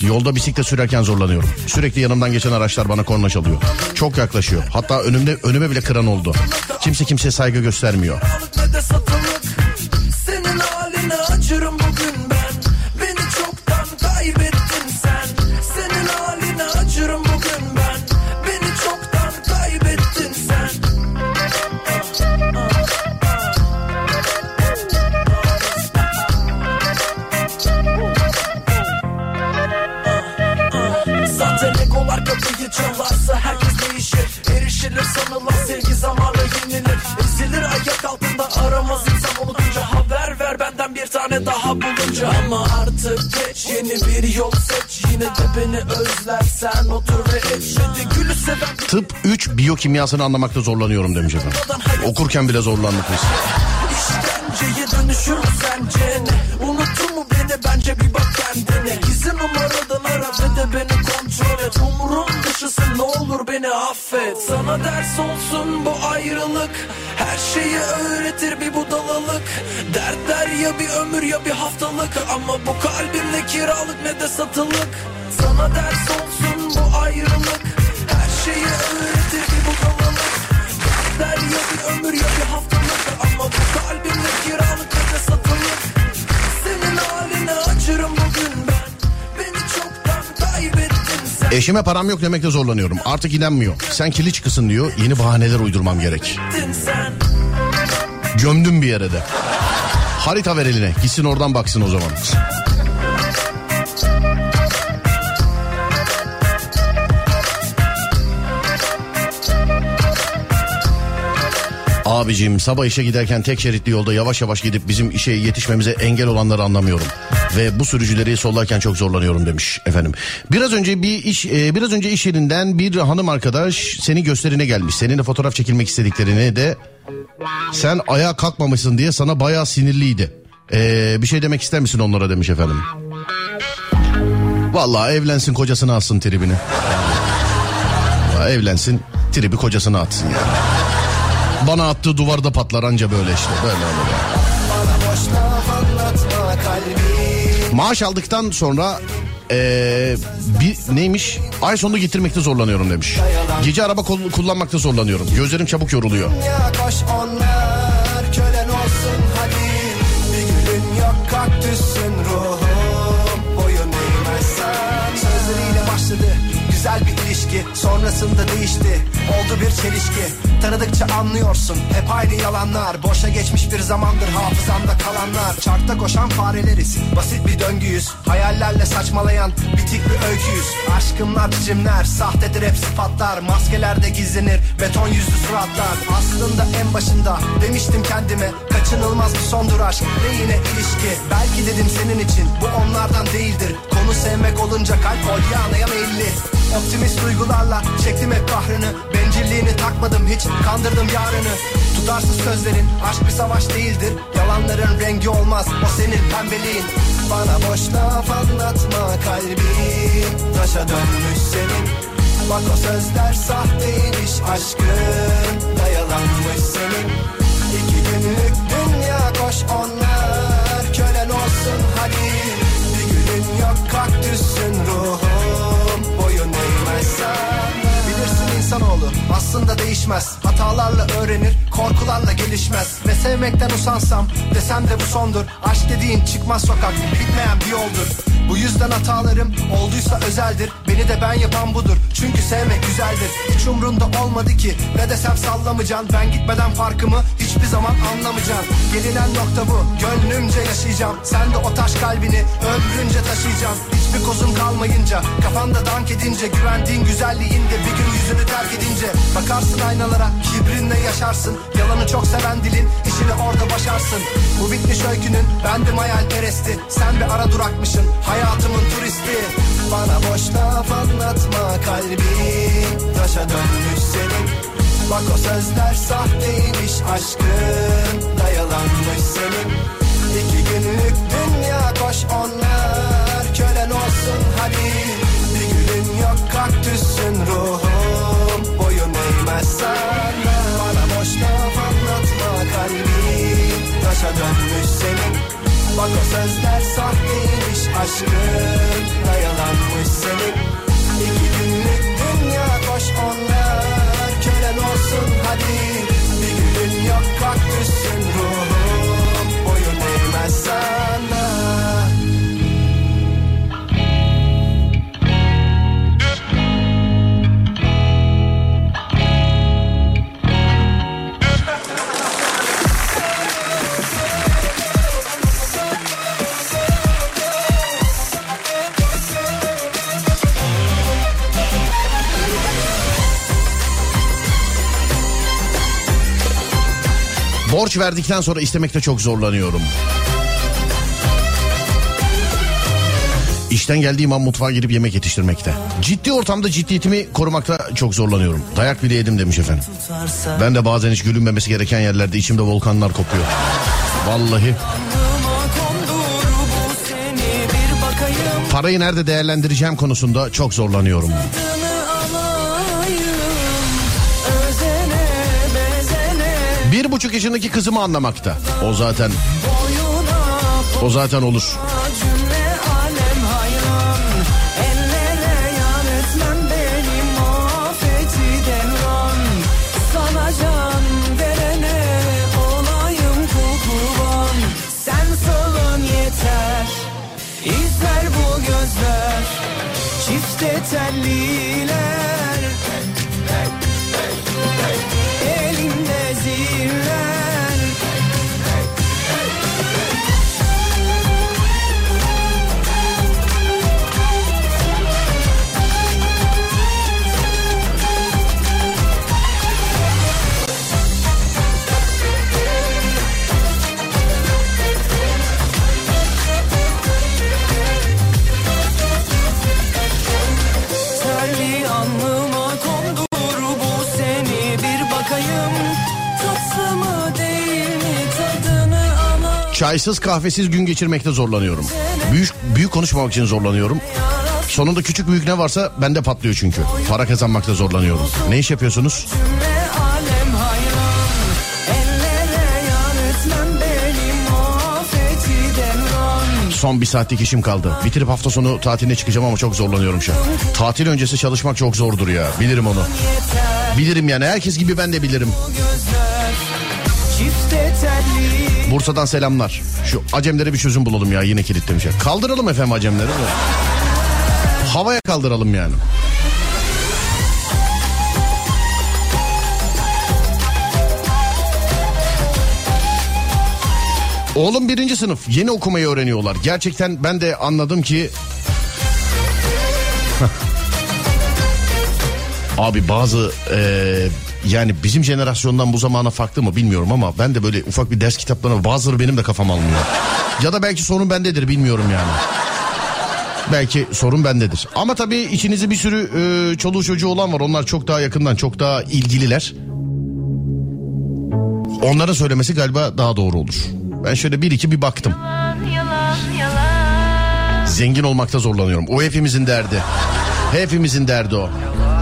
Yolda bisiklet sürerken zorlanıyorum. Sürekli yanımdan geçen araçlar bana korna çalıyor. Çok yaklaşıyor. Hatta önümde önüme bile kıran oldu. Kimse kimseye saygı göstermiyor. Biyokimyasını anlamakta zorlanıyorum demiş efendim. Okurken bile zorlandık biz. işkenceye dönüşür sence ne? Unuttun mu beni? Bence bir bak kendine Gizli numaradan ara ve de beni kontrol et. Umurum dışısın ne olur beni affet. Sana ders olsun bu ayrılık. Her şeyi öğretir bir budalalık. Dertler ya bir ömür ya bir haftalık. Ama bu kalbimde kiralık ne de satılık. Sana ders olsun Eşime param yok demekte zorlanıyorum. Artık inanmıyor. Sen kirli çıkısın diyor. Yeni bahaneler uydurmam gerek. Gömdüm bir yere de. Harita ver eline. Gitsin oradan baksın o zaman. Abicim sabah işe giderken tek şeritli yolda yavaş yavaş gidip bizim işe yetişmemize engel olanları anlamıyorum. Ve bu sürücüleri sollarken çok zorlanıyorum demiş efendim. Biraz önce bir iş e, biraz önce iş yerinden bir hanım arkadaş seni gösterine gelmiş. Seninle fotoğraf çekilmek istediklerini de sen ayağa kalkmamışsın diye sana bayağı sinirliydi. Ee, bir şey demek ister misin onlara demiş efendim. Vallahi evlensin kocasını alsın tribini. Vallahi evlensin tribi kocasına atsın yani. Bana attığı duvarda patlar anca böyle işte böyle olur. Bana boş laf anlatma kalbim Maaş aldıktan sonra ee, bir neymiş? Ay sonunu getirmekte zorlanıyorum demiş. Gece araba kullanmakta zorlanıyorum. Gözlerim çabuk yoruluyor. Güzel bir ilişki Sonrasında değişti. Oldu bir çelişki. Tanıdıkça anlıyorsun. Hep aynı yalanlar. Boşa geçmiş bir zamandır hafızamda kalanlar. Çarkta koşan fareleriz basit bir döngüyüz Hayallerle saçmalayan bitik bir öyküyüz Aşkımlar biçimler sahtedir hep sıfatlar Maskelerde gizlenir beton yüzlü suratlar. Aslında en başında demiştim kendime Kaçınılmaz bir sondur aşk ve yine ilişki. Belki dedim senin için bu onlardan değildir. Konu sevmek olunca kalp olyanaya meyilli Optimist duygularla çektim hep kahrını. Bencilliğini takmadım hiç kandırdım yarını. Tutarsız sözlerin aşk bir savaş değildir. Yalanların rengi olmaz o senin pembeliğin. Bana boş laf anlatma kalbim. Taşa dönmüş senin. Bak o sözler sahteymiş aşkın. Dayalanmış senin. İki günlük dünya koş onlar. Kölen olsun hadi Bir günün yok kaktüsün Boyun eğmezsen Bilirsin insanoğlu. Aslında değişmez. Hatalarla öğrenir korkularla gelişmez. Ve sevmekten usansam desem de bu sondur. Aşk dediğin çıkmaz sokak bitmeyen bir yoldur. Bu yüzden hatalarım olduysa özeldir. Beni de ben yapan budur. Çünkü sevmek güzeldir. Hiç umrunda olmadı ki. Ne desem sallamacan Ben gitmeden farkımı hiçbir zaman anlamayacaksın. Gelinen nokta bu. Gönlümce yaşayacağım. Sen de o taş kalbini ömrünce taşıyacaksın. Hiçbir kozun kalmayınca kafanda dank edince Güvendiğin güzelliğinde bir gün yüzünü terk edince Bakarsın aynalara kibrinle yaşarsın. Yalanı çok seven dilin işini orada başarsın. Bu bitmiş öykünün bendim hayalperesti Sen bir ara durakmışsın hayatımın turisti. Bana boş laf anlatma kalbim Taşa dönmüş senin. Bak o sözler sahteymiş aşkın Dayalanmış senin. İki günlük dünya koş onlar sahteymiş Verdikten sonra istemekte çok zorlanıyorum. İşten geldiğim an mutfağa girip yemek yetiştirmekte. Ciddi ortamda ciddiyetimi korumakta çok zorlanıyorum. Dayak bile yedim demiş efendim. Ben de bazen hiç gülünmemesi gereken yerlerde içimde volkanlar kopuyor. Vallahi. Parayı nerede değerlendireceğim konusunda çok zorlanıyorum. Bir buçuk yaşındaki kızımı anlamakta. O zaten o zaten olur. Çifte telliler Çaysız kahvesiz gün geçirmekte zorlanıyorum. Büyük büyük konuşmamak için zorlanıyorum. Sonunda küçük büyük ne varsa bende patlıyor çünkü. Para kazanmakta zorlanıyorum. Ne iş yapıyorsunuz? Son bir saatlik işim kaldı. Bitirip hafta sonu tatiline çıkacağım ama çok zorlanıyorum şu an. Tatil öncesi çalışmak çok zordur ya. Bilirim onu. Bilirim yani herkes gibi ben de bilirim. Çifte telli Bursa'dan selamlar. Şu acemlere bir çözüm bulalım ya yine kilitlemiş. Kaldıralım efendim acemleri. Havaya kaldıralım yani. Oğlum birinci sınıf yeni okumayı öğreniyorlar. Gerçekten ben de anladım ki... Abi bazı eee, yani bizim jenerasyondan bu zamana farklı mı bilmiyorum ama ben de böyle ufak bir ders kitaplarına bazıları benim de kafam almıyor. Ya da belki sorun bendedir bilmiyorum yani. Belki sorun bendedir. Ama tabii içinizde bir sürü eee çoluğu çocuğu olan var. Onlar çok daha yakından çok daha ilgililer. Onların söylemesi galiba daha doğru olur. Ben şöyle bir iki bir baktım. Zengin olmakta zorlanıyorum. O hepimizin derdi. Hepimizin derdi o. Yalan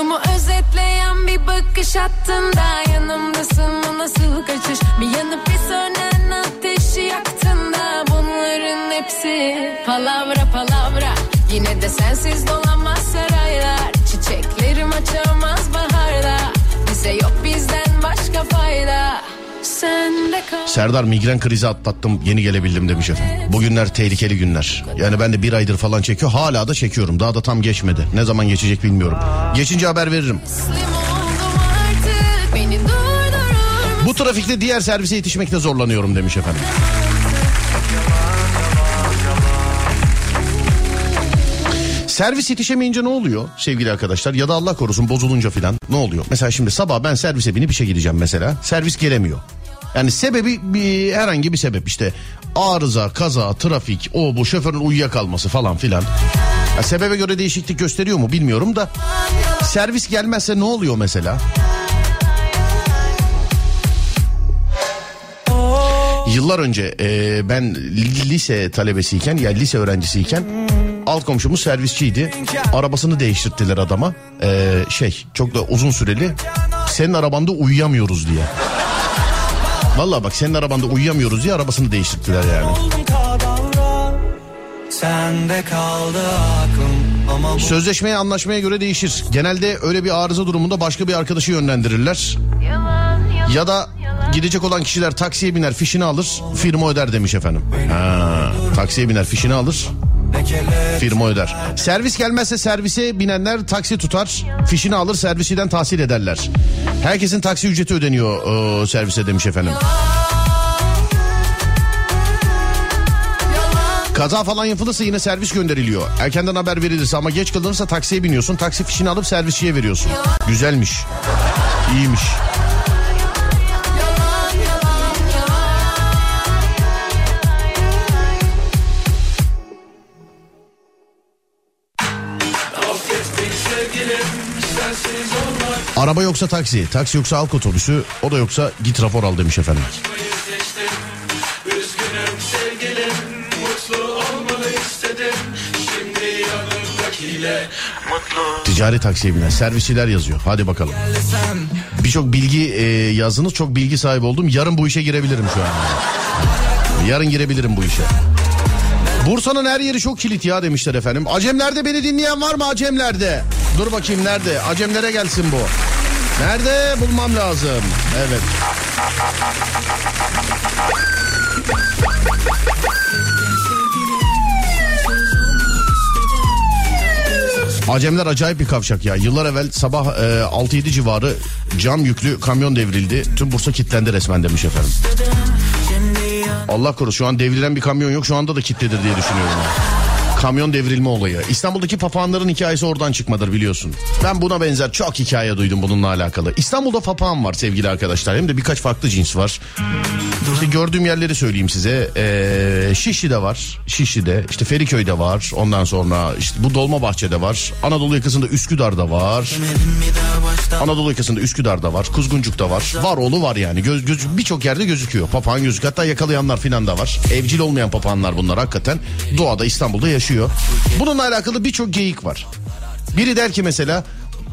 Durumu özetleyen bir bakış attın da yanımdasın. Bu nasıl kaçış? Bir yanıp bir sönen ateşi yaktın da bunların hepsi palavra palavra. Yine de sensiz dolamaz saraylar. Çiçeklerim açamaz baharda Bize yok bizden başka fayda Serdar migren krizi atlattım yeni gelebildim demiş efendim. Bugünler tehlikeli günler. Yani ben de bir aydır falan çekiyor hala da çekiyorum. Daha da tam geçmedi. Ne zaman geçecek bilmiyorum. Geçince haber veririm. Bu trafikte diğer servise yetişmekte zorlanıyorum demiş efendim. Servis yetişemeyince ne oluyor sevgili arkadaşlar? Ya da Allah korusun bozulunca filan ne oluyor? Mesela şimdi sabah ben servise binip işe gideceğim mesela. Servis gelemiyor. Yani sebebi bir, herhangi bir sebep işte arıza, kaza, trafik, o bu şoförün uyuyakalması falan filan. Ya sebebe göre değişiklik gösteriyor mu bilmiyorum da servis gelmezse ne oluyor mesela? Yıllar önce e, ben lise talebesiyken ya lise öğrencisiyken alt komşumuz servisçiydi. Arabasını değiştirttiler adama. E, şey çok da uzun süreli. Senin arabanda uyuyamıyoruz diye. Vallahi bak senin arabanda uyuyamıyoruz diye arabasını değiştirttiler yani. Sözleşmeye anlaşmaya göre değişir. Genelde öyle bir arıza durumunda başka bir arkadaşı yönlendirirler. Ya da gidecek olan kişiler taksiye biner fişini alır firma öder demiş efendim. Ha, taksiye biner fişini alır firma öder. Servis gelmezse servise binenler taksi tutar fişini alır servisinden tahsil ederler. Herkesin taksi ücreti ödeniyor o servise demiş efendim. Kaza falan yapılırsa yine servis gönderiliyor. Erkenden haber verilirse ama geç kalınırsa taksiye biniyorsun. Taksi fişini alıp servisçiye veriyorsun. Güzelmiş. İyiymiş. Araba yoksa taksi, taksi yoksa halk otobüsü, o da yoksa git rapor al demiş efendim. Ticari taksiye binen servisçiler yazıyor. Hadi bakalım. Birçok bilgi e, yazdınız, çok bilgi sahibi oldum. Yarın bu işe girebilirim şu an. Yarın girebilirim bu işe. Bursa'nın her yeri çok kilit ya demişler efendim. Acemlerde beni dinleyen var mı Acemlerde? Dur bakayım nerede? Acemlere gelsin bu. Nerede bulmam lazım. Evet. Acemler acayip bir kavşak ya. Yıllar evvel sabah e, 6-7 civarı cam yüklü kamyon devrildi. Tüm Bursa kilitlendi resmen demiş efendim. Allah korusun şu an devrilen bir kamyon yok. Şu anda da kilitlidir diye düşünüyorum. Kamyon devrilme olayı. İstanbul'daki papağanların hikayesi oradan çıkmadır biliyorsun. Ben buna benzer çok hikaye duydum bununla alakalı. İstanbul'da papağan var sevgili arkadaşlar. Hem de birkaç farklı cins var. İşte gördüğüm yerleri söyleyeyim size. Ee, Şişli'de var. Şişli'de. işte Feriköy'de var. Ondan sonra işte bu Dolmabahçe'de var. Anadolu yakasında Üsküdar'da var. Anadolu yakasında Üsküdar'da var. Kuzguncuk'ta var. Var oğlu var yani. Göz, göz, Birçok yerde gözüküyor. Papağan gözüküyor. Hatta yakalayanlar filan da var. Evcil olmayan papağanlar bunlar hakikaten. Doğada İstanbul'da yaşıyor. Bununla alakalı birçok geyik var. Biri der ki mesela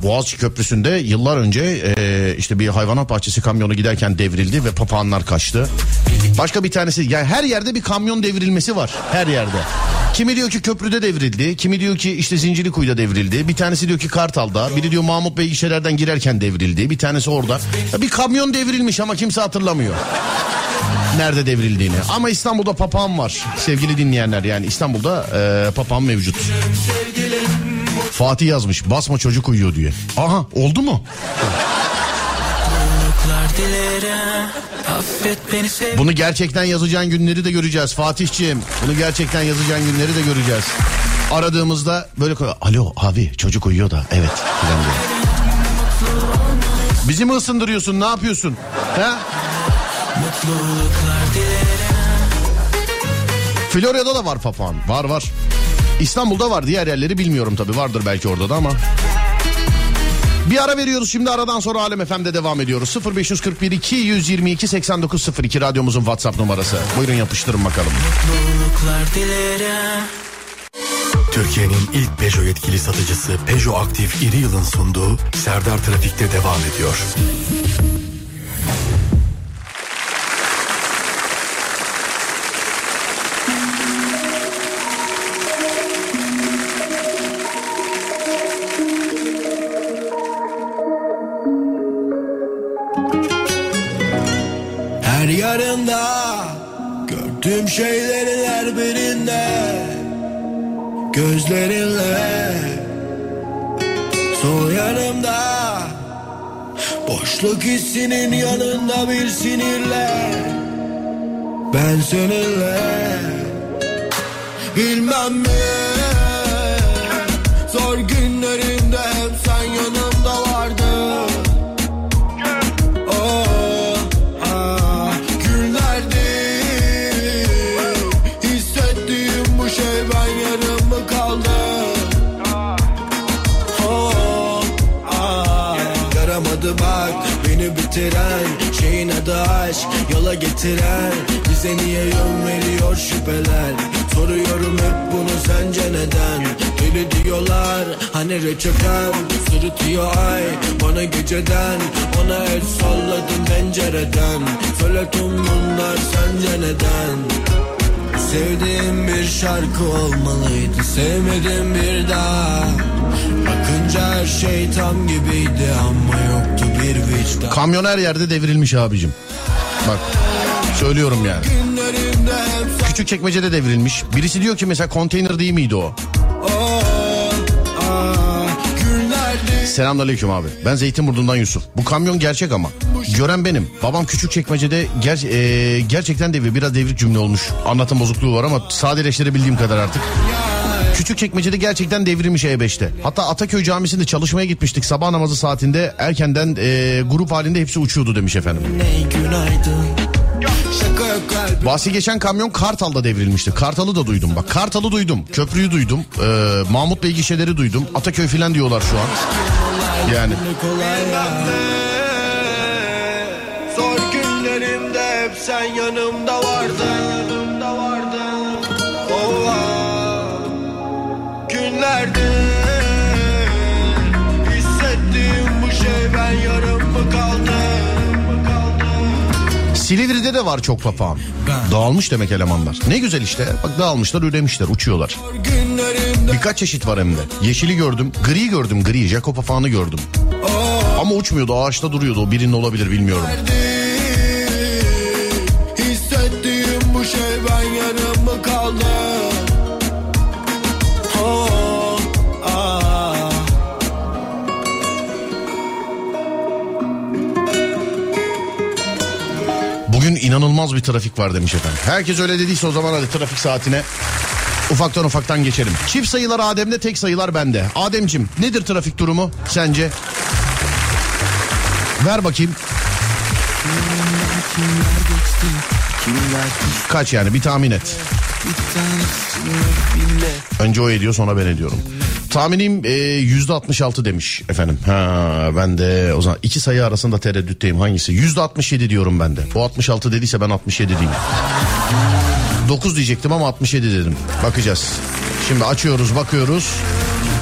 Boğaziçi Köprüsü'nde yıllar önce e, işte bir hayvanat bahçesi kamyonu giderken devrildi ve papağanlar kaçtı. Başka bir tanesi yani her yerde bir kamyon devrilmesi var her yerde. Kimi diyor ki köprüde devrildi, kimi diyor ki işte Zincirlikuyu'da devrildi, bir tanesi diyor ki Kartal'da, biri diyor Mahmut Bey gişelerden girerken devrildi, bir tanesi orada. Ya bir kamyon devrilmiş ama kimse hatırlamıyor nerede devrildiğini. Ama İstanbul'da papağan var sevgili dinleyenler yani İstanbul'da e, papağan mevcut. Fatih yazmış basma çocuk uyuyor diye. Aha oldu mu? Bunu gerçekten yazacağın günleri de göreceğiz Fatihciğim. Bunu gerçekten yazacağın günleri de göreceğiz. Aradığımızda böyle. Alo abi çocuk uyuyor da evet. Falan. Bizi mi ısındırıyorsun ne yapıyorsun? Ha? Florya'da da var papağan. Var var. İstanbul'da var. Diğer yerleri bilmiyorum tabii. Vardır belki orada da ama. Bir ara veriyoruz şimdi aradan sonra Alem FM'de devam ediyoruz. 0541 222 8902 radyomuzun WhatsApp numarası. Buyurun yapıştırın bakalım. Türkiye'nin ilk Peugeot yetkili satıcısı Peugeot Aktif İri Yıl'ın sunduğu Serdar Trafik'te devam ediyor. Her yarında gördüğüm şeylerin her birinde. Gözlerinle. Sol yanımda. Boşluk hissinin yanında bir sinirle. Ben seninle. Bilmem mi yola getiren bize niye yön veriyor şüpheler? Soruyorum hep bunu sence neden? Deli diyorlar hani reçeten? Sırıtıyor ay bana geceden. Ona el salladım pencereden. Söyle tüm bunlar sence neden? Sevdiğim bir şarkı olmalıydı Sevmedim bir daha. Bakınca her şey gibiydi Ama yoktu bir vicdan. Kamyon her yerde devrilmiş abicim. Bak söylüyorum yani. Küçük çekmecede devrilmiş. Birisi diyor ki mesela konteyner değil miydi o? Selamünaleyküm abi. Ben Zeytinburnu'ndan Yusuf. Bu kamyon gerçek ama. Gören benim. Babam küçük çekmecede ger e, gerçekten devir. Biraz devrik cümle olmuş. Anlatım bozukluğu var ama sadeleştirebildiğim kadar artık. Küçük çekmecede gerçekten devrilmiş E5'te. Hatta Ataköy Camisi'nde çalışmaya gitmiştik. Sabah namazı saatinde erkenden e, grup halinde hepsi uçuyordu demiş efendim. Bahsi geçen kamyon Kartal'da devrilmişti. Kartal'ı da duydum bak. Kartal'ı duydum. Köprüyü duydum. Ee, Mahmut Bey gişeleri duydum. Ataköy filan diyorlar şu an. Yani. Zor günlerimde hep sen Yanımda vardın Günlerdir Hissettiğim bu şey ben yarım mı kaldım Silivri'de de var çok papağan. Dağılmış demek elemanlar. Ne güzel işte. Bak dağılmışlar üremişler uçuyorlar. Birkaç çeşit var hem de. Yeşili gördüm. Gri gördüm gri. Jaco papağanı gördüm. Ama uçmuyordu ağaçta duruyordu. O birinin olabilir bilmiyorum. Hissettiğim bu şey ben yarım mı kaldım inanılmaz bir trafik var demiş efendim. Herkes öyle dediyse o zaman hadi trafik saatine Ufaktan ufaktan geçelim. Çift sayılar Adem'de tek sayılar bende. Ademcim nedir trafik durumu sence? Ver bakayım. Kaç yani bir tahmin et. Önce o ediyor sonra ben ediyorum. Tahminim e, yüzde 66 demiş efendim. Ha, ben de o zaman iki sayı arasında tereddütteyim hangisi? Yüzde 67 diyorum ben de. O 66 dediyse ben 67 diyeyim. 9 diyecektim ama 67 dedim. Bakacağız. Şimdi açıyoruz bakıyoruz.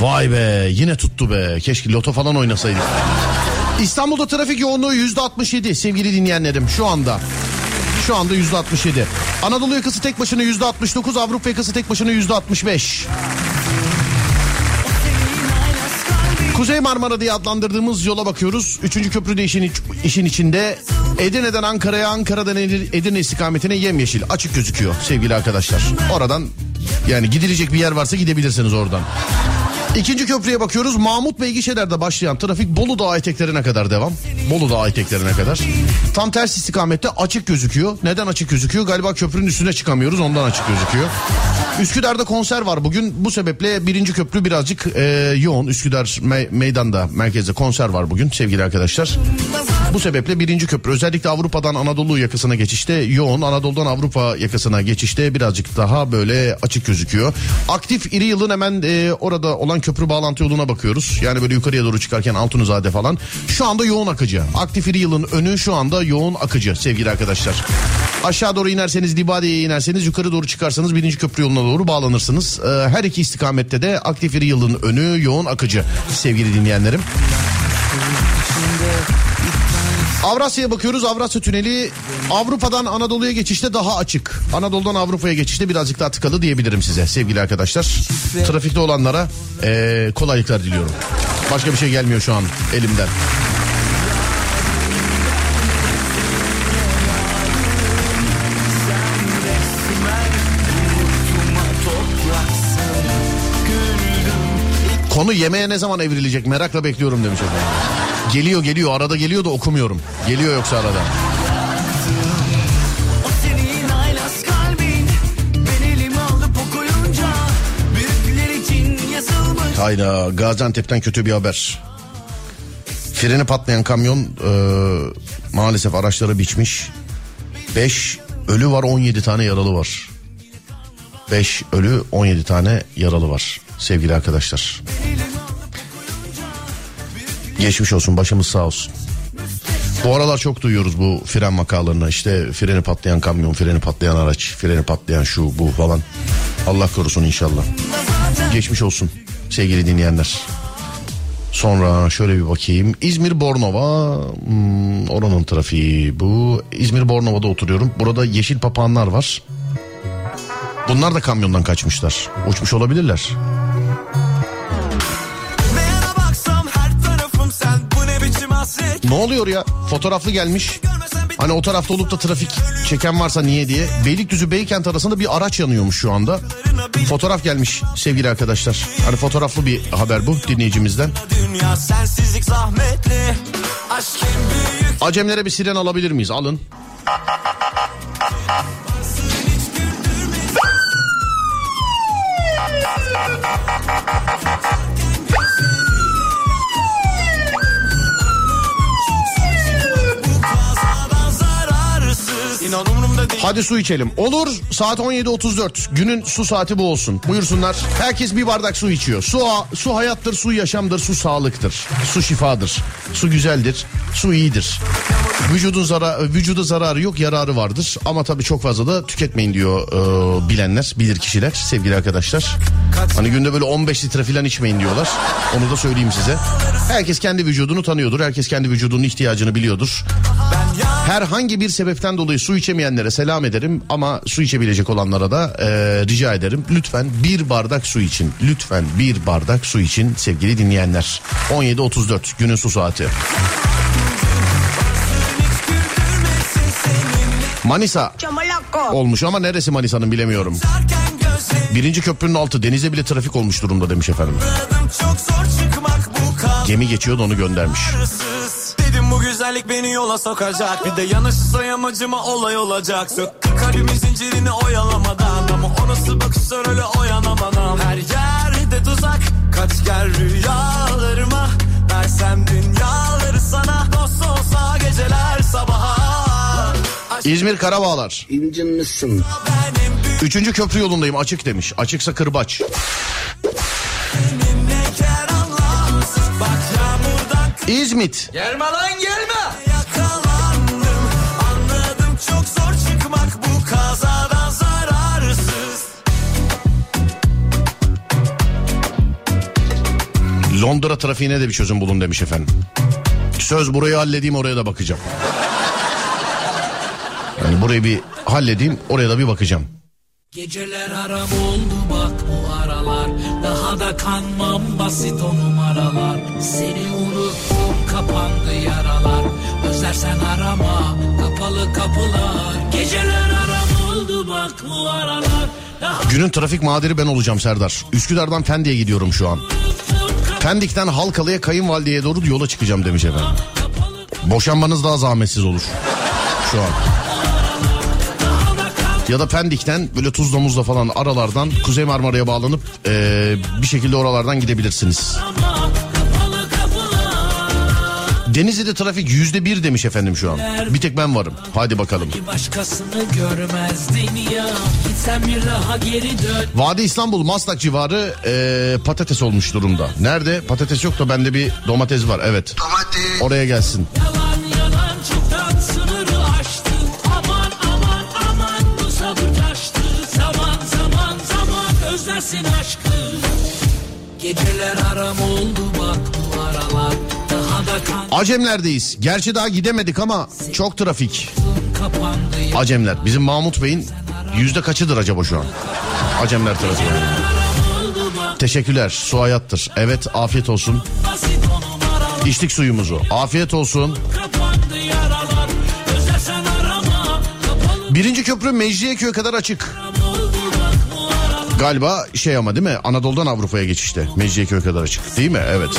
Vay be yine tuttu be. Keşke loto falan oynasaydık. İstanbul'da trafik yoğunluğu yüzde 67 sevgili dinleyenlerim şu anda. Şu anda yüzde 67. Anadolu yakası tek başına yüzde 69, Avrupa yakası tek başına yüzde 65. Kuzey Marmara diye adlandırdığımız yola bakıyoruz. Üçüncü köprü de işin, işin içinde. Edirne'den Ankara'ya, Ankara'dan Edir- Edirne istikametine yemyeşil açık gözüküyor sevgili arkadaşlar. Oradan yani gidilecek bir yer varsa gidebilirsiniz oradan. İkinci köprüye bakıyoruz. Mahmut Bey gişelerde başlayan trafik Bolu Dağı eteklerine kadar devam. Bolu Dağı eteklerine kadar. Tam ters istikamette açık gözüküyor. Neden açık gözüküyor? Galiba köprünün üstüne çıkamıyoruz ondan açık gözüküyor. Üsküdar'da konser var bugün. Bu sebeple birinci köprü birazcık e, yoğun. Üsküdar me- meydanda merkezde konser var bugün sevgili arkadaşlar. Bu sebeple birinci köprü özellikle Avrupa'dan Anadolu yakasına geçişte yoğun. Anadolu'dan Avrupa yakasına geçişte birazcık daha böyle açık gözüküyor. Aktif iri yılın hemen e, orada olan köprü bağlantı yoluna bakıyoruz. Yani böyle yukarıya doğru çıkarken Altunizade falan. Şu anda yoğun akıcı. Aktif iri yılın önü şu anda yoğun akıcı sevgili arkadaşlar. Aşağı doğru inerseniz Libadiye'ye inerseniz yukarı doğru çıkarsanız birinci köprü yoluna doğru bağlanırsınız. Ee, her iki istikamette de aktif iri yılın önü yoğun akıcı sevgili dinleyenlerim. Avrasya'ya bakıyoruz. Avrasya Tüneli Avrupa'dan Anadolu'ya geçişte daha açık. Anadolu'dan Avrupa'ya geçişte birazcık daha tıkalı diyebilirim size sevgili arkadaşlar. Trafikte olanlara eee, kolaylıklar diliyorum. Başka bir şey gelmiyor şu an elimden. Konu yemeğe ne zaman evrilecek merakla bekliyorum demiş efendim. Geliyor geliyor arada geliyor da okumuyorum. Geliyor yoksa arada. Hayda Gaziantep'ten kötü bir haber. Freni patlayan kamyon e, maalesef araçları biçmiş. 5 ölü var 17 tane yaralı var. 5 ölü 17 tane yaralı var sevgili arkadaşlar. Geçmiş olsun başımız sağ olsun. Bu aralar çok duyuyoruz bu fren vakalarını işte freni patlayan kamyon, freni patlayan araç, freni patlayan şu bu falan. Allah korusun inşallah. Geçmiş olsun sevgili dinleyenler. Sonra şöyle bir bakayım. İzmir Bornova hmm, oranın trafiği bu. İzmir Bornova'da oturuyorum. Burada yeşil papağanlar var. Bunlar da kamyondan kaçmışlar. Uçmuş olabilirler. Ne oluyor ya? Fotoğraflı gelmiş. Hani o tarafta olup da trafik çeken varsa niye diye. Beylikdüzü Beykent arasında bir araç yanıyormuş şu anda. Fotoğraf gelmiş sevgili arkadaşlar. Hani fotoğraflı bir haber bu dinleyicimizden. Acemlere bir siren alabilir miyiz? Alın. Hadi su içelim. Olur saat 17.34. Günün su saati bu olsun. Buyursunlar. Herkes bir bardak su içiyor. Su, su hayattır, su yaşamdır, su sağlıktır. Su şifadır. Su güzeldir. Su iyidir. Vücudun zara, vücuda zararı yok yararı vardır. Ama tabii çok fazla da tüketmeyin diyor e, bilenler, bilir kişiler, sevgili arkadaşlar. Hani günde böyle 15 litre falan içmeyin diyorlar. Onu da söyleyeyim size. Herkes kendi vücudunu tanıyordur. Herkes kendi vücudunun ihtiyacını biliyordur. Herhangi bir sebepten dolayı su içemeyenlere selam ederim ama su içebilecek olanlara da e, rica ederim. Lütfen bir bardak su için. Lütfen bir bardak su için sevgili dinleyenler. 17.34 günün su saati. Manisa olmuş ama neresi Manisa'nın bilemiyorum. Birinci köprünün altı denize bile trafik olmuş durumda demiş efendim. Gemi geçiyor da onu göndermiş. güzel güzellik beni yola sokacak Bir de yanışırsa yamacıma olay olacak Sök kalbimin zincirini oyalamadan Ama o nasıl bakışlar öyle oyanamadan Her yerde tuzak Kaç gel rüyalarıma Versem dünyaları sana Dost olsa geceler sabaha İzmir Karabağlar. İncinmişsin. Üçüncü köprü yolundayım açık demiş. Açıksa kırbaç. İzmit. Gelme Londra trafiğine de bir çözüm bulun demiş efendim. Söz burayı halledeyim oraya da bakacağım. Yani burayı bir halledeyim oraya da bir bakacağım. Geceler aram oldu bak bu aralar Daha da kanmam basit o numaralar Seni unuttum kapandı yaralar Özlersen arama kapalı kapılar Geceler aram oldu bak bu aralar Daha Günün trafik mağduri ben olacağım Serdar. Üsküdar'dan Pendik'e gidiyorum şu an. Pendik'ten Halkalı'ya kayınvalideye doğru yola çıkacağım demiş efendim. Boşanmanız daha zahmetsiz olur. Şu an. Ya da Pendik'ten böyle Tuzla Muzla falan aralardan Kuzey Marmara'ya bağlanıp eee, bir şekilde oralardan gidebilirsiniz. Denizli'de trafik yüzde bir demiş efendim şu an. Bir tek ben varım. Hadi bakalım. Vadi İstanbul Maslak civarı eee, patates olmuş durumda. Nerede? Patates yok da bende bir domates var. Evet. Oraya gelsin. Yalan yalan çoktan sınırı aştın Aman aman aman bu sabır taştı Zaman zaman zaman özlersin aşkı Geceler aram oldu bak Acemler'deyiz. Gerçi daha gidemedik ama çok trafik. Acemler. Bizim Mahmut Bey'in yüzde kaçıdır acaba şu an? Acemler trafiği. Teşekkürler. Su hayattır. Evet afiyet olsun. İçtik suyumuzu. Afiyet olsun. Birinci köprü Mecidiyeköy kadar açık. Galiba şey ama değil mi? Anadolu'dan Avrupa'ya geçişte. Mecidiyeköy kadar açık. Değil mi? Evet.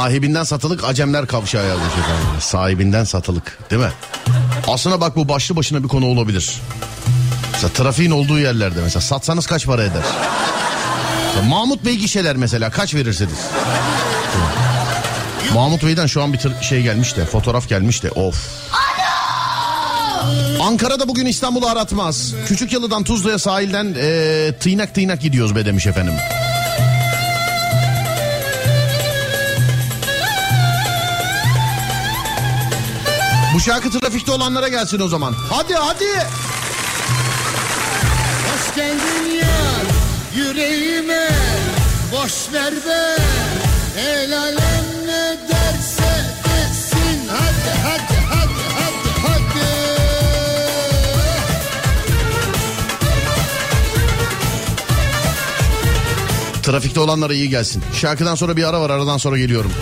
Sahibinden satılık Acemler kavşağı yazmış efendim. Sahibinden satılık değil mi? Aslında bak bu başlı başına bir konu olabilir. Mesela trafiğin olduğu yerlerde mesela satsanız kaç para eder? Mesela Mahmut Bey gişeler mesela kaç verirsiniz? Mahmut Bey'den şu an bir şey gelmiş de fotoğraf gelmiş de of. Ankara'da bugün İstanbul'u aratmaz. Küçük Yalı'dan Tuzla'ya sahilden eee, tıynak tıynak gidiyoruz be demiş efendim. Bu şarkı trafikte olanlara gelsin o zaman. Hadi hadi. Hoş geldin yar yüreğime Boş ver be El alem ne derse desin Hadi hadi hadi hadi hadi Trafikte olanlara iyi gelsin. Şarkıdan sonra bir ara var aradan sonra geliyorum.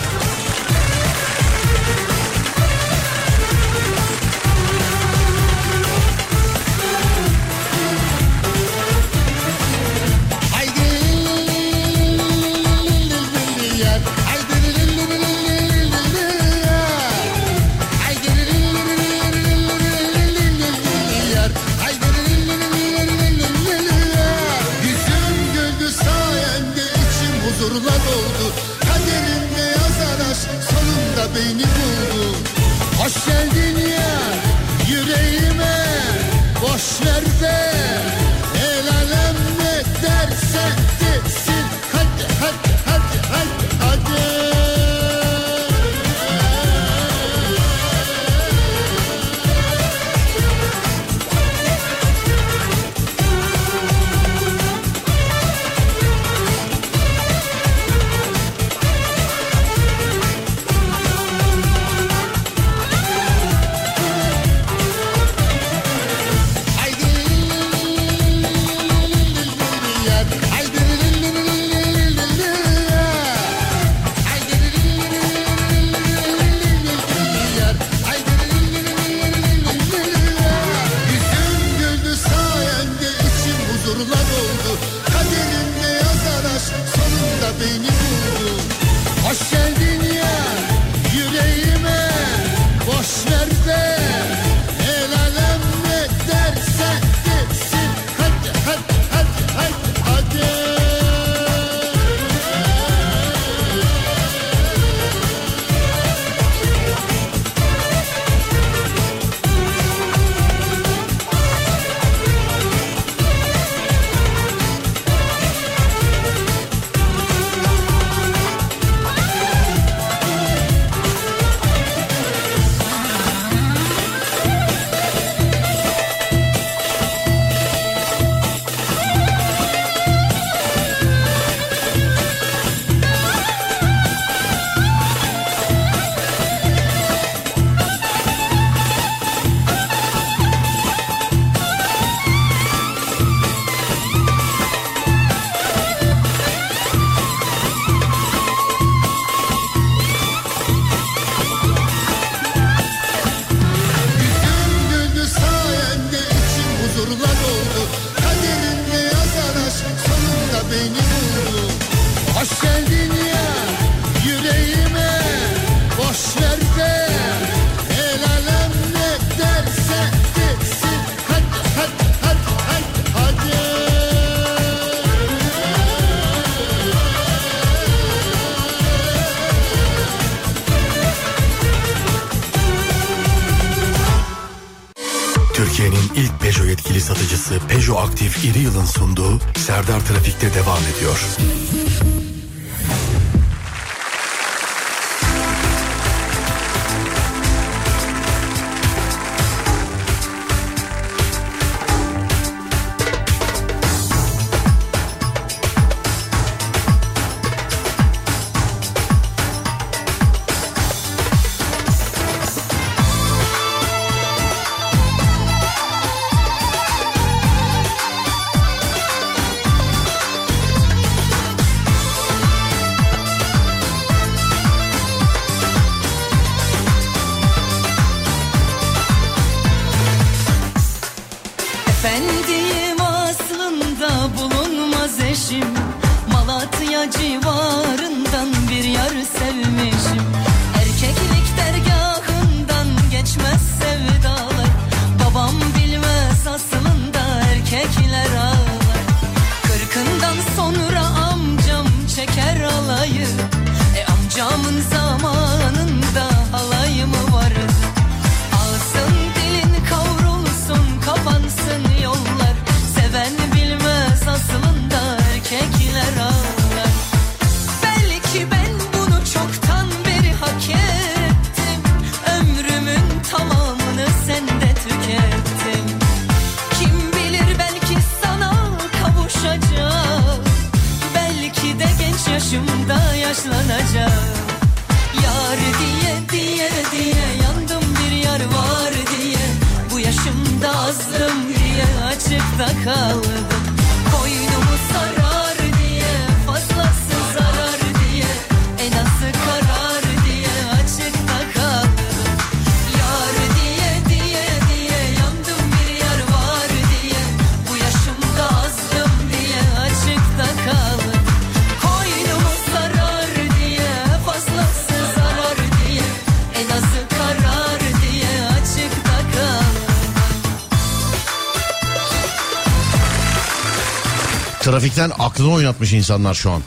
Trafikten aklını oynatmış insanlar şu an.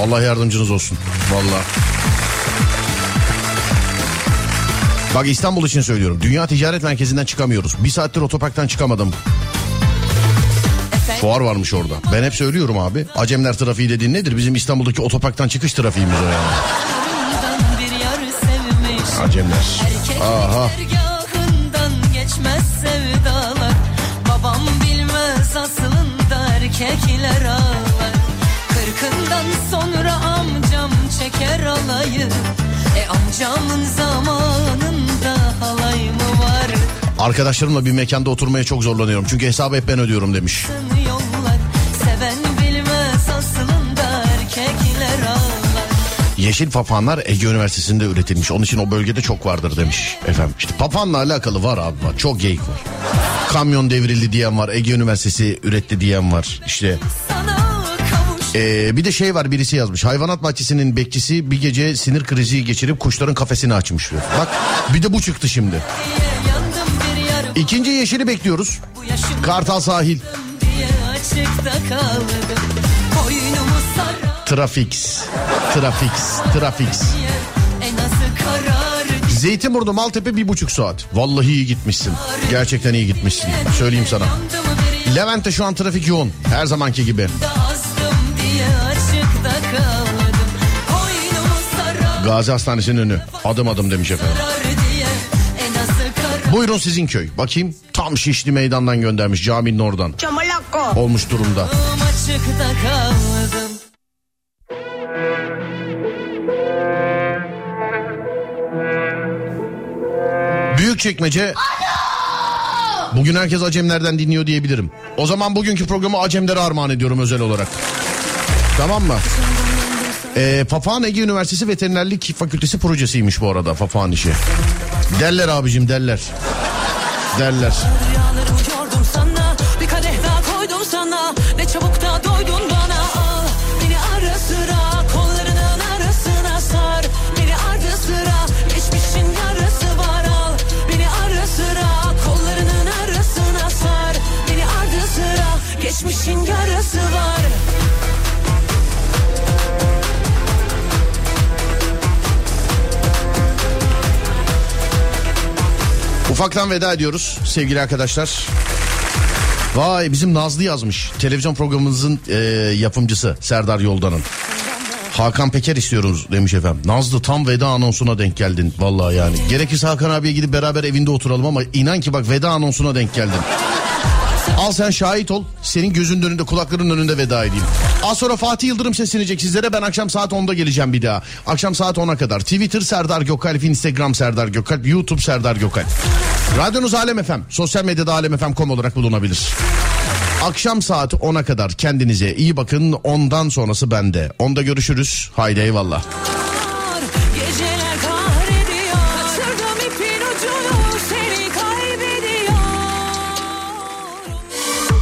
Allah yardımcınız olsun. Vallahi. Bak İstanbul için söylüyorum. Dünya Ticaret Merkezi'nden çıkamıyoruz. Bir saattir otoparktan çıkamadım. Fuar varmış orada. Ben hep söylüyorum abi. Acemler trafiği dediğin nedir? Bizim İstanbul'daki otoparktan çıkış trafiğimiz o yani. Acemler. Aha. Erkekler ağlar. Kırkından sonra amcam çeker alayı. E amcamın zamanında halay mı var? Arkadaşlarımla bir mekanda oturmaya çok zorlanıyorum. Çünkü hesabı hep ben ödüyorum demiş. Yollar seven bilmez aslında erkekler ağlar. Yeşil papanlar Ege Üniversitesi'nde üretilmiş. Onun için o bölgede çok vardır demiş efendim. İşte papanla alakalı var abi var. Çok geyik var. Kamyon devrildi diyen var. Ege Üniversitesi üretti diyen var. İşte ee, bir de şey var birisi yazmış. Hayvanat bahçesinin bekçisi bir gece sinir krizi geçirip kuşların kafesini açmış diyor. Bak bir de bu çıktı şimdi. İkinci yeşili bekliyoruz. Kartal sahil. sarar Trafix. Trafix. Trafix. Zeytinburnu Maltepe bir buçuk saat. Vallahi iyi gitmişsin. Gerçekten iyi gitmişsin. Söyleyeyim sana. Levent'te şu an trafik yoğun. Her zamanki gibi. Gazi Hastanesi'nin önü. Adım adım demiş efendim. Buyurun sizin köy. Bakayım tam Şişli Meydan'dan göndermiş caminin oradan. Olmuş durumda. açıkta kaldım. Büyük çekmece. Bugün herkes Acemlerden dinliyor diyebilirim. O zaman bugünkü programı Acemlere armağan ediyorum özel olarak. Tamam mı? Ee, Papağan Ege Üniversitesi Veterinerlik Fakültesi projesiymiş bu arada Papağan işi. Derler abicim derler. Derler. Sana Bir sana Ne çabuk da Geçmişin yarası var Ufaktan veda ediyoruz sevgili arkadaşlar. Vay bizim Nazlı yazmış. Televizyon programımızın e, yapımcısı Serdar Yoldan'ın. Hakan Peker istiyoruz demiş efendim. Nazlı tam veda anonsuna denk geldin vallahi yani. Gerekirse Hakan abiye gidip beraber evinde oturalım ama inan ki bak veda anonsuna denk geldin. Al sen şahit ol. Senin gözünün önünde kulaklarının önünde veda edeyim. Az sonra Fatih Yıldırım seslenecek sizlere. Ben akşam saat 10'da geleceğim bir daha. Akşam saat 10'a kadar. Twitter Serdar Gökalp, Instagram Serdar Gökalp, YouTube Serdar Gökalp. Radyonuz Alem FM. Sosyal medyada alemfm.com olarak bulunabilir. Akşam saat 10'a kadar kendinize iyi bakın. Ondan sonrası bende. Onda görüşürüz. Haydi eyvallah.